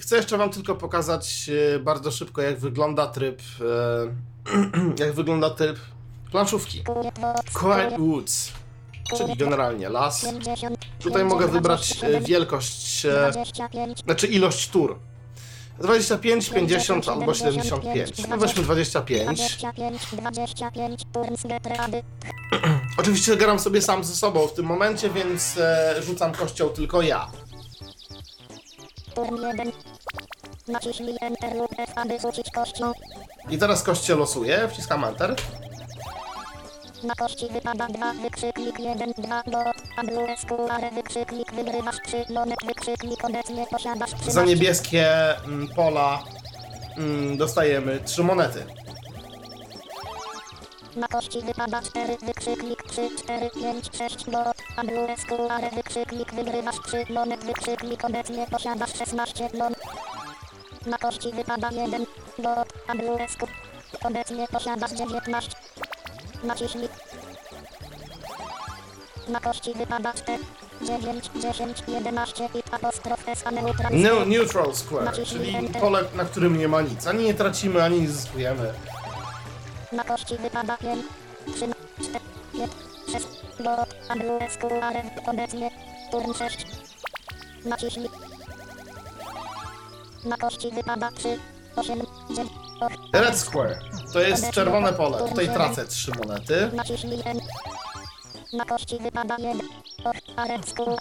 Chcę jeszcze Wam tylko pokazać e, bardzo szybko, jak wygląda tryb, e, jak wygląda tryb planszówki. Quiet Woods, czyli generalnie las. 50. Tutaj mogę wybrać wielkość, 25. znaczy ilość tur. 25, 50 albo 75. No weźmy 25. 25. 25. Turns get ready. Oczywiście gram sobie sam ze sobą w tym momencie, więc e, rzucam kością tylko ja. Turn 1. Naciśnij Enter lub F, aby rzucić kością. I teraz kość się losuje, wciskam Enter. Na kości wypada 2, wykrzyknik 1, 2, dot, a blue square, wykrzyknik, wygrywasz 3, monet, wykrzyknik, obecnie posiadasz 13. Za niebieskie mm, pola mm, dostajemy 3 monety. Na kości wypada 4, wykrzyknik 3, 4, 5, 6, dot, a blue square, wykrzyknik, wygrywasz 3, monet, wykrzyknik, obecnie posiadasz 16, mon. Na kości wypada 1, dot, a blue square, obecnie posiadasz 19. Naciśnij. Na kości wypada 4, 9, 10, 11 i apostrof S, a neutral No, neutral square, czyli pole, na którym nie ma nic. Ani nie tracimy, ani nie zyskujemy. Na kości wypada 5, 3, 4, 5, 6, dot, a blue square, obecnie, turn 6. Naciśnij. Na kości wypada 3, 8, 9, 8. Red square, to jest czerwone pole. Tutaj tracę 3 monety. Na kości wypada 1, 8, a red square,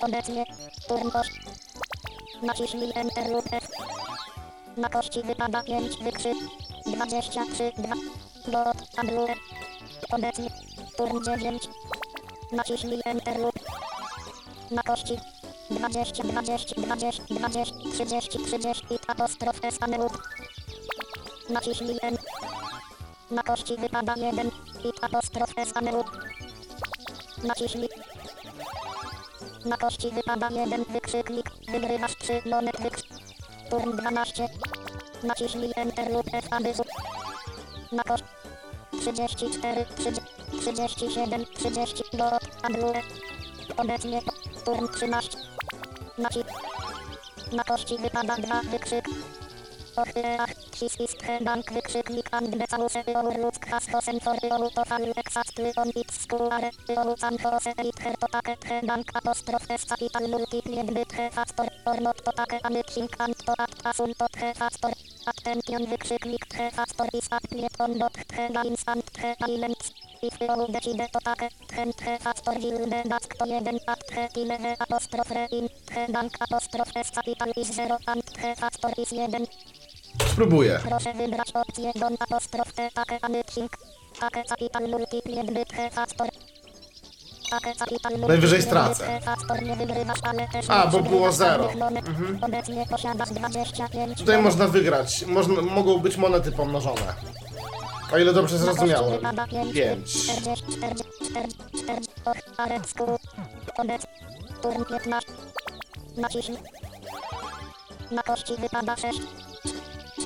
obecnie, 8. Naciśnij Enter lub F. Na kości wypada 5, wykrzyk, 23, 2, dot, a blue, obecnie, turn 9. Naciśnij Enter lub na kości 20, 20, 20, 20, 30, 30, apostrof S. Naciśnij N. Na kości wypada 1, i apostrof S, a neut. Naciśnij. Na kości wypada 1, wykrzyknik, wygrywasz 3, monet, wykrzyknik. Turn 12. Naciśnij Enter lub F, aby. Na kość 34, 30, 37, 30, do Andrue. Obecnie turn 13. Naci... Na kości wypada 2, wykrzyk. Ochyreach, przycisk bank, wykrzyknik and becałuse, overluck, has hosen for autofal, exactly on its square, olucan hose, it her totake, he bank, apostroph, s, capital, multiplied, byt, he factor, or not totake, anything, and to act, asun, tot, he factor. Attention wykrzyknik tche factor is applied on dot tche na instant tche elements. If you decide to take tchen tche factor will the dask to 1 at tche tile he apostrof in tche bank apostrof s capital is 0 and tche factor is 1. Spróbuję. Proszę wybrać opcję don apostrof t take anything. Take capital factor. Najwyżej stracę. A, bo było przegrywasz zero. żadnych monet. Mhm. Obecnie posiadasz 25 Tutaj można wygrać. Można, mogą być monety pomnożone. O ile dobrze zrozumiałem. 5. 40, 40, 40, 40, och, arecku. Obec. Turn 15. Naciśnij. Na kości wypada 6.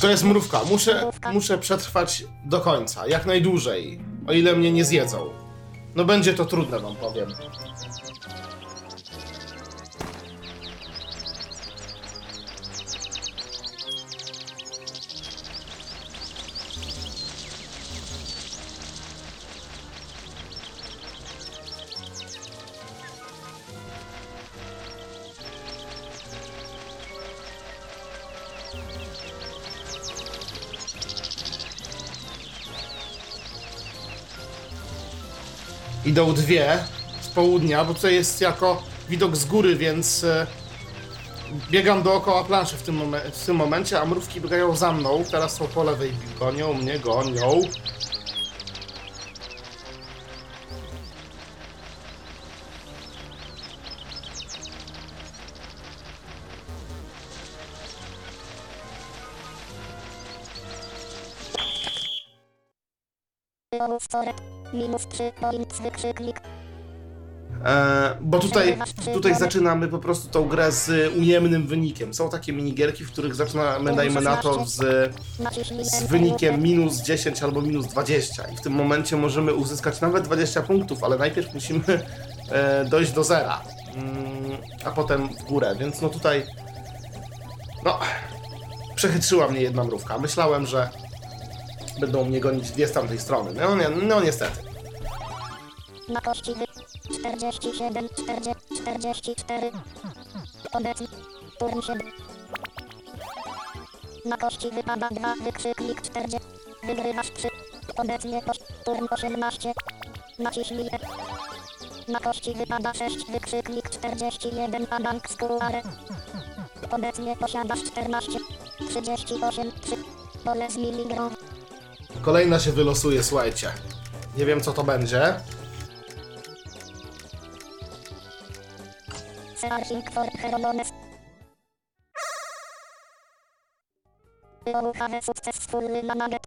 To jest mrówka. Muszę, muszę przetrwać do końca. Jak najdłużej. O ile mnie nie zjedzą. No będzie to trudne, wam powiem. Idą dwie z południa, bo tutaj jest jako widok z góry, więc e, biegam dookoła planszy w tym, w tym momencie, a mrówki biegają za mną. Teraz są po lewej, gonią mnie, gonią. Minus 3 points wykrzyknik. E, bo tutaj, tutaj zaczynamy po prostu tą grę z ujemnym wynikiem. Są takie minigierki, w których zaczynamy, dajmy na to, z, z wynikiem minus 10 albo minus 20. I w tym momencie możemy uzyskać nawet 20 punktów, ale najpierw musimy e, dojść do zera, mm, a potem w górę. Więc no tutaj, no, przechytrzyła mnie jedna mrówka. Myślałem, że będą mnie gonić dwie z tamtej strony. No, nie, no niestety. Na kości wy... 47, 40, 44. Obecnie. Turn 7. Na kości wypada 2, wykrzyknik 40. Wygrywasz 3. Obecnie kość. Turn 18. Naciśnij. Na kości wypada 6, wykrzyknik 41, a bank skuare. Obecnie posiadasz 14, 38, 3. Pole z miligrą. Kolejna się wylosuje, słuchajcie. Nie wiem co to będzie. Searching for Heromones. You have successfully managed.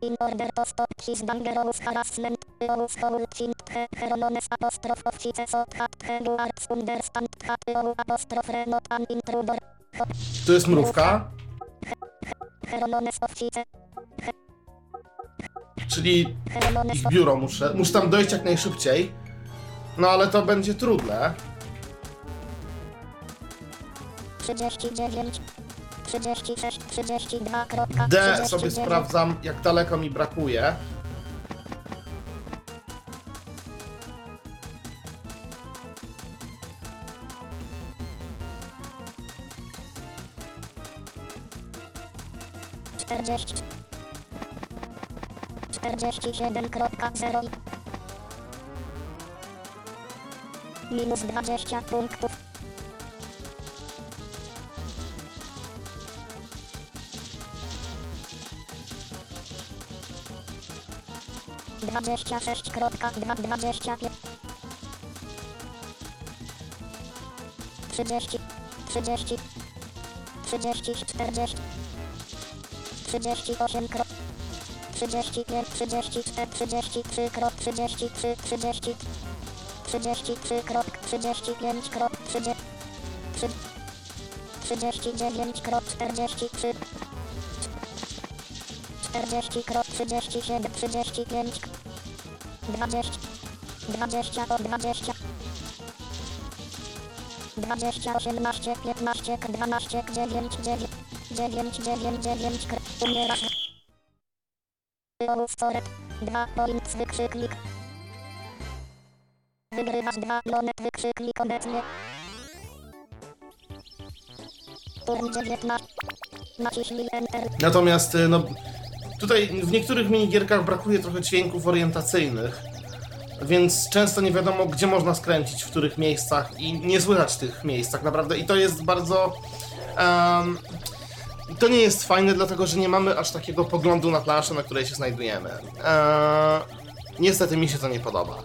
In order to stop his dangerous harassment, you should find the Heromones apostrophe office so that Hogwarts understand that you apostrophe not an intruder. Tu jest mrówka, czyli ich biuro muszę. Muszę tam dojść jak najszybciej. No ale to będzie trudne. 39, 36, 32, kropka, D 39. sobie sprawdzam jak daleko mi brakuje. Czterdzieści czterdzieści siedem kropka zero minus dwadzieścia punktów. dwadzieścia sześć kropka dwa dwadzieścia pięć. trzydzieści trzydzieści trzydzieści czterdzieści 38 krok 35, 34, 33 krok 33, 30 33 krok 35 krok 30 3 39 krok 43 40 krok 37 35 20 20 o 20 20 18 15 12 9 9 9 9 9 krok umierasz Ołów coret 2 points wykrzyknik. Wygrywasz 2 monet wykrzyknik obecnie Turn 19 Naciśnij Enter. Natomiast y, no, tutaj w niektórych minigierkach brakuje trochę dźwięków orientacyjnych, więc często nie wiadomo, gdzie można skręcić, w których miejscach i nie słychać tych miejsc tak naprawdę. I to jest bardzo... em, to nie jest fajne, dlatego że nie mamy aż takiego poglądu na planszę, na której się znajdujemy. Eee, niestety mi się to nie podoba.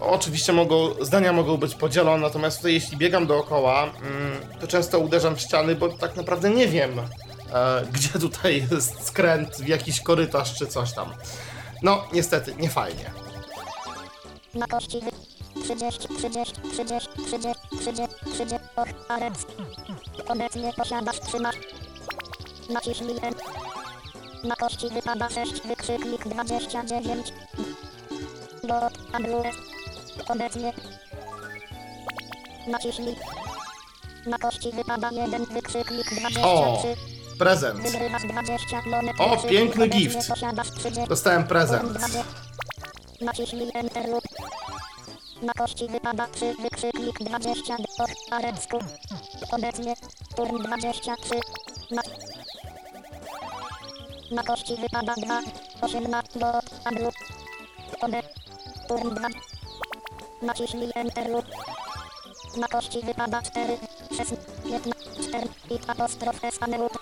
Oczywiście mogą, zdania mogą być podzielone, natomiast tutaj jeśli biegam dookoła, mm, to często uderzam w ściany, bo tak naprawdę nie wiem, e, gdzie tutaj jest skręt, w jakiś korytarz czy coś tam. No, niestety, nie fajnie. Na kości wy... 30, 30, 30, 30, 30, 30, och, arec. Obecnie posiadasz, trzymasz. Naciśnij N. Na kości wypada 6, wykrzyknik 29. Bot, AWS. Obecnie. Naciśnij. Na kości wypada 1, wykrzyknik 23. O, prezent. Wygrywasz 20 monet. O, wykrzyknik piękny obecnie gift. Posiadasz 30. Dostałem prezent. Naciśnij Enter lub na kości wypada 3 wykrzyknik 20 och arecku. Obecnie turn 23 na na kości wypada 2 18 bot ablu. Obe turn 2 Naciśnij Enter na kości wypada 4 6 15 4 i apostrof S aneut.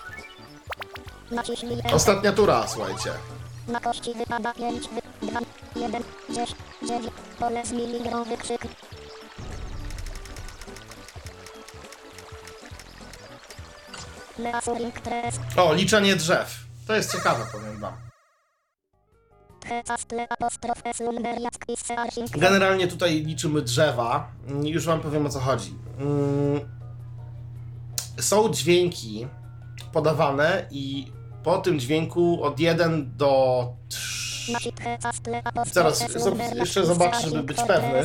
Naciśnij Enter. Ostatnia tura, słuchajcie. Na kości wypada 5, 2, 1, 10, 9, pole z miligrą wykrzyk. O, liczenie drzew. To jest ciekawe, powiem wam. Generalnie tutaj liczymy drzewa. Mm, Już wam powiem o co chodzi. Mm, Są dźwięki podawane i po tym dźwięku od 1 do 3. Nasi hecastle apostrof Zaraz, jeszcze zobaczę, żeby być pewny.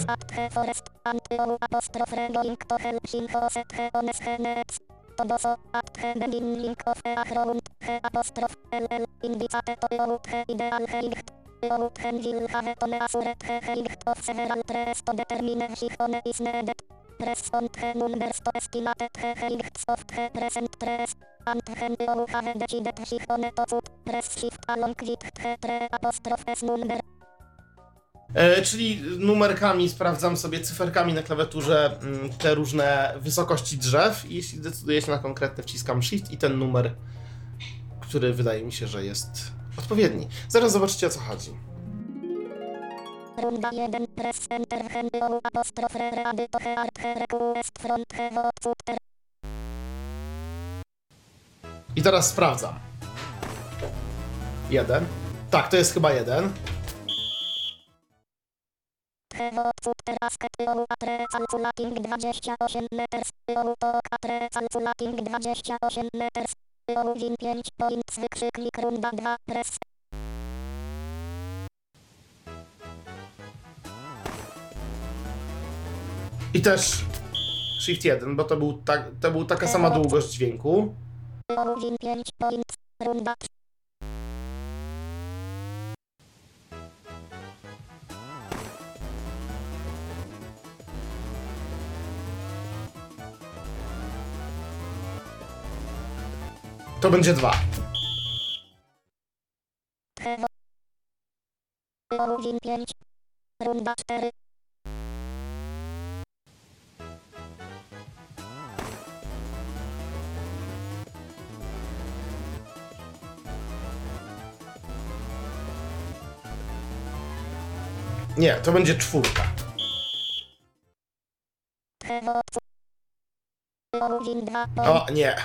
To. Todoso at he beginning of he achround he apostrof ll indicate to jout he ideal he ingt. Jout he vil have to ne asuret he he ingt of several tres to determine sich one is needed. Press on he numbers to estimate he he ingt soft he present tres. And he jout have decided sich one to put. Press shift along with he tre apostrof s number. E, czyli numerkami sprawdzam sobie cyferkami na klawiaturze mm, te różne wysokości drzew i jeśli decyduję się na konkretny wciskam Shift i ten numer, który wydaje mi się, że jest odpowiedni. Zaraz zobaczycie o co chodzi. Runda 1, press enter apostrof re ready to request front footer. I teraz sprawdzam. Jeden. Tak, to jest chyba jeden. Footer asket yo atre calculating 28 meters. Yo to atre calculating 28 meters. Yo win 5 points wykrzyknik runda 2, press. I też Shift 1, bo to był, tak, to był taka sama długość dźwięku. Yo win 5 points, runda 3. To będzie dwa. He vote. Yo win 5. Runda 4. Nie, to będzie czwórka. He vote. Yo win 2 points. O, nie.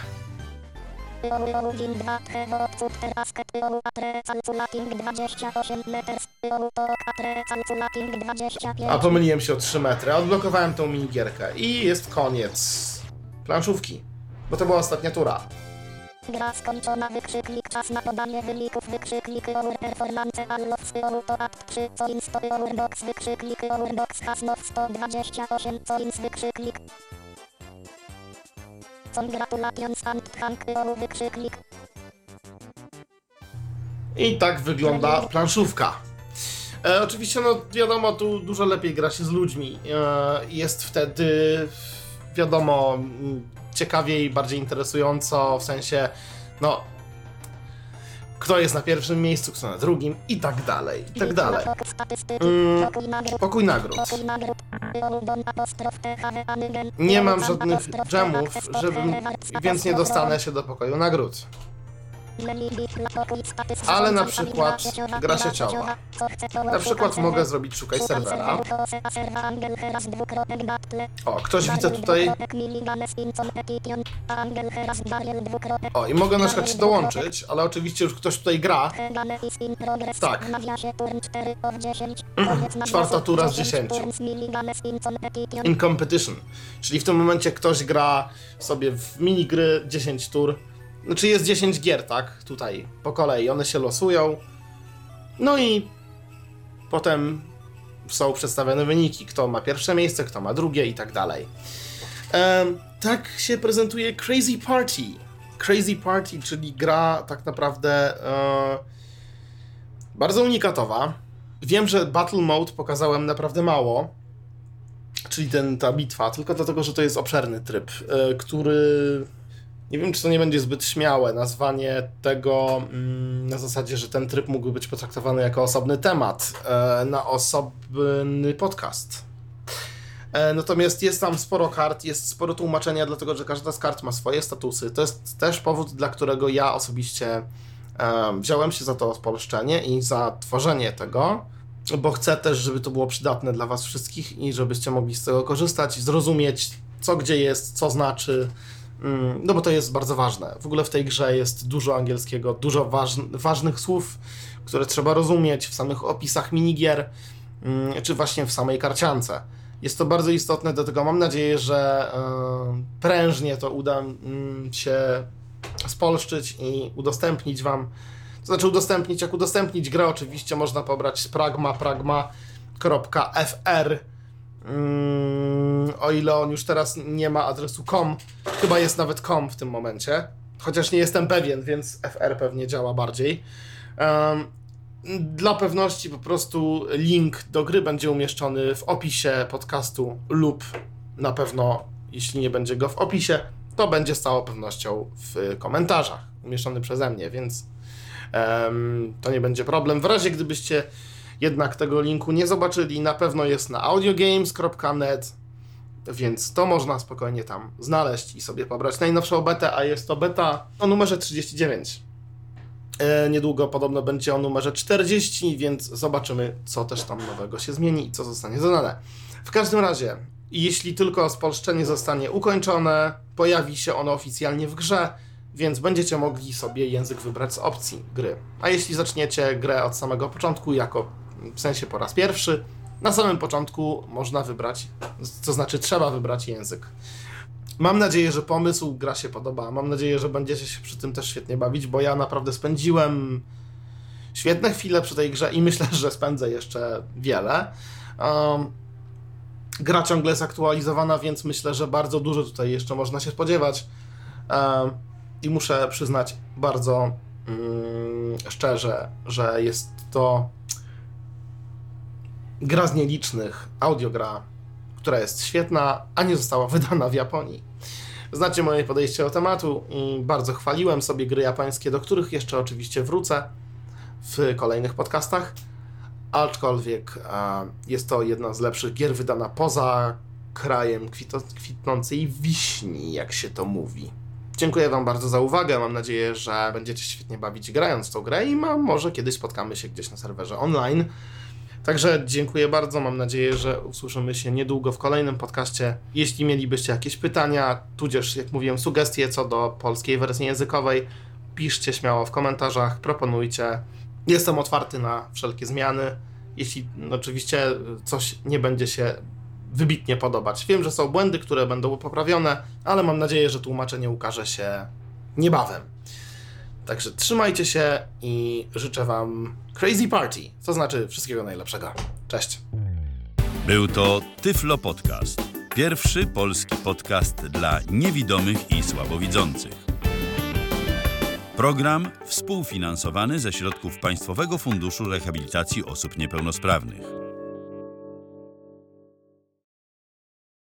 Win 2 Hewo Futter Asket Atre Calculating 28 meters to Atre Calculating 25 A pomyliłem się o 3 metry. Odblokowałem tą minigierkę i jest koniec planszówki. bo to była ostatnia tura. Gra skończona, wykrzyknik, czas na podanie wyników, wykrzyknik, our performance, allows, auto, app 3, coins, to our box, wykrzyknik, our box, has not 128, coins, wykrzyknik. Congratulations and thank you, wykrzyknik. I tak wygląda planszówka. E, oczywiście, no wiadomo, tu dużo lepiej gra się z ludźmi. E, jest wtedy, wiadomo, m, ciekawiej, bardziej interesująco, w sensie, no, kto jest na pierwszym miejscu, kto na drugim i tak dalej, i tak dalej. Mm, pokój nagród, Nie mam żadnych dżemów, żebym, więc nie dostanę się do pokoju nagród. Ale na przykład gra chce, to Na przykład mogę zrobić szukaj serwera. O, ktoś widzę tutaj. O, i mogę na przykład się dołączyć, ale oczywiście już ktoś tutaj gra. Tak. W nawiasie turn 4 of 10. Koniec nawiasu, Czwarta tura z 10. turns, Miliganes, Incon, Petition. in competition. Czyli w tym momencie ktoś gra sobie w minigry 10 tur. Znaczy jest 10 gier, tak? Tutaj po kolei. One się losują. No i potem są przedstawione wyniki. Kto ma pierwsze miejsce, kto ma drugie i tak dalej. Tak się prezentuje Crazy Party. Crazy Party, czyli gra tak naprawdę e, bardzo unikatowa. Wiem, że Battle Mode pokazałem naprawdę mało, czyli ten, ta bitwa, tylko dlatego, że to jest obszerny tryb, e, który nie wiem, czy to nie będzie zbyt śmiałe nazwanie tego mm, na zasadzie, że ten tryb mógłby być potraktowany jako osobny temat e, na osobny podcast. E, Natomiast jest tam sporo kart, jest sporo tłumaczenia, dlatego że każda z kart ma swoje statusy. To jest też powód, dla którego ja osobiście e, wziąłem się za to spolszczenie i za tworzenie tego, bo chcę też, żeby to było przydatne dla Was wszystkich i żebyście mogli z tego korzystać, zrozumieć, co gdzie jest, co znaczy. Mm, No bo to jest bardzo ważne. W ogóle w tej grze jest dużo angielskiego, dużo waż, ważnych słów, które trzeba rozumieć w samych opisach minigier, mm, czy właśnie w samej karciance. Jest to bardzo istotne, dlatego mam nadzieję, że e, prężnie to uda mm, się spolszczyć i udostępnić Wam. To znaczy udostępnić, jak udostępnić grę oczywiście można pobrać z pragma, pragma.fr Mm, o ile on już teraz nie ma adresu com, chyba jest nawet com w tym momencie, chociaż nie jestem pewien, więc FR pewnie działa bardziej. Dla pewności po prostu link do gry będzie umieszczony w opisie podcastu lub na pewno, jeśli nie będzie go w opisie, to będzie z całą pewnością w komentarzach umieszczony przeze mnie, więc em, to nie będzie problem. W razie gdybyście jednak tego linku nie zobaczyli, na pewno jest na audiogames.net, więc to można spokojnie tam znaleźć i sobie pobrać najnowszą betę, a jest to beta o numerze 39. E, niedługo podobno będzie o numerze 40, więc zobaczymy, co też tam nowego się zmieni i co zostanie dodane. W każdym razie, jeśli tylko spolszczenie zostanie ukończone, pojawi się ono oficjalnie w grze, więc będziecie mogli sobie język wybrać z opcji gry. A jeśli zaczniecie grę od samego początku, jako w sensie po raz pierwszy, na samym początku można wybrać, to znaczy trzeba wybrać język. Mam nadzieję, że pomysł, gra się podoba. Mam nadzieję, że będziecie się przy tym też świetnie bawić, bo ja naprawdę spędziłem świetne chwile przy tej grze i myślę, że spędzę jeszcze wiele. Um, gra ciągle jest aktualizowana, więc myślę, że bardzo dużo tutaj jeszcze można się spodziewać. Um, I muszę przyznać bardzo mm, szczerze, że jest to gra z nielicznych, audiogra, która jest świetna, a nie została wydana w Japonii. Znacie moje podejście do tematu bardzo chwaliłem sobie gry japońskie, do których jeszcze oczywiście wrócę w kolejnych podcastach, aczkolwiek e, jest to jedna z lepszych gier wydana poza krajem kwitnącej wiśni, jak się to mówi. Dziękuję Wam bardzo za uwagę. Mam nadzieję, że będziecie świetnie bawić grając w tą grę i może kiedyś spotkamy się gdzieś na serwerze online. Także dziękuję bardzo. Mam nadzieję, że usłyszymy się niedługo w kolejnym podcaście. Jeśli mielibyście jakieś pytania, tudzież, jak mówiłem, sugestie co do polskiej wersji językowej, piszcie śmiało w komentarzach, proponujcie. Jestem otwarty na wszelkie zmiany. Jeśli oczywiście coś nie będzie się wybitnie podobać. Wiem, że są błędy, które będą poprawione, ale mam nadzieję, że tłumaczenie ukaże się niebawem. Także trzymajcie się i życzę Wam crazy party, to znaczy wszystkiego najlepszego. Cześć. Był to Tyflo Podcast. Pierwszy polski podcast dla niewidomych i słabowidzących. Program współfinansowany ze środków Państwowego Funduszu Rehabilitacji Osób Niepełnosprawnych.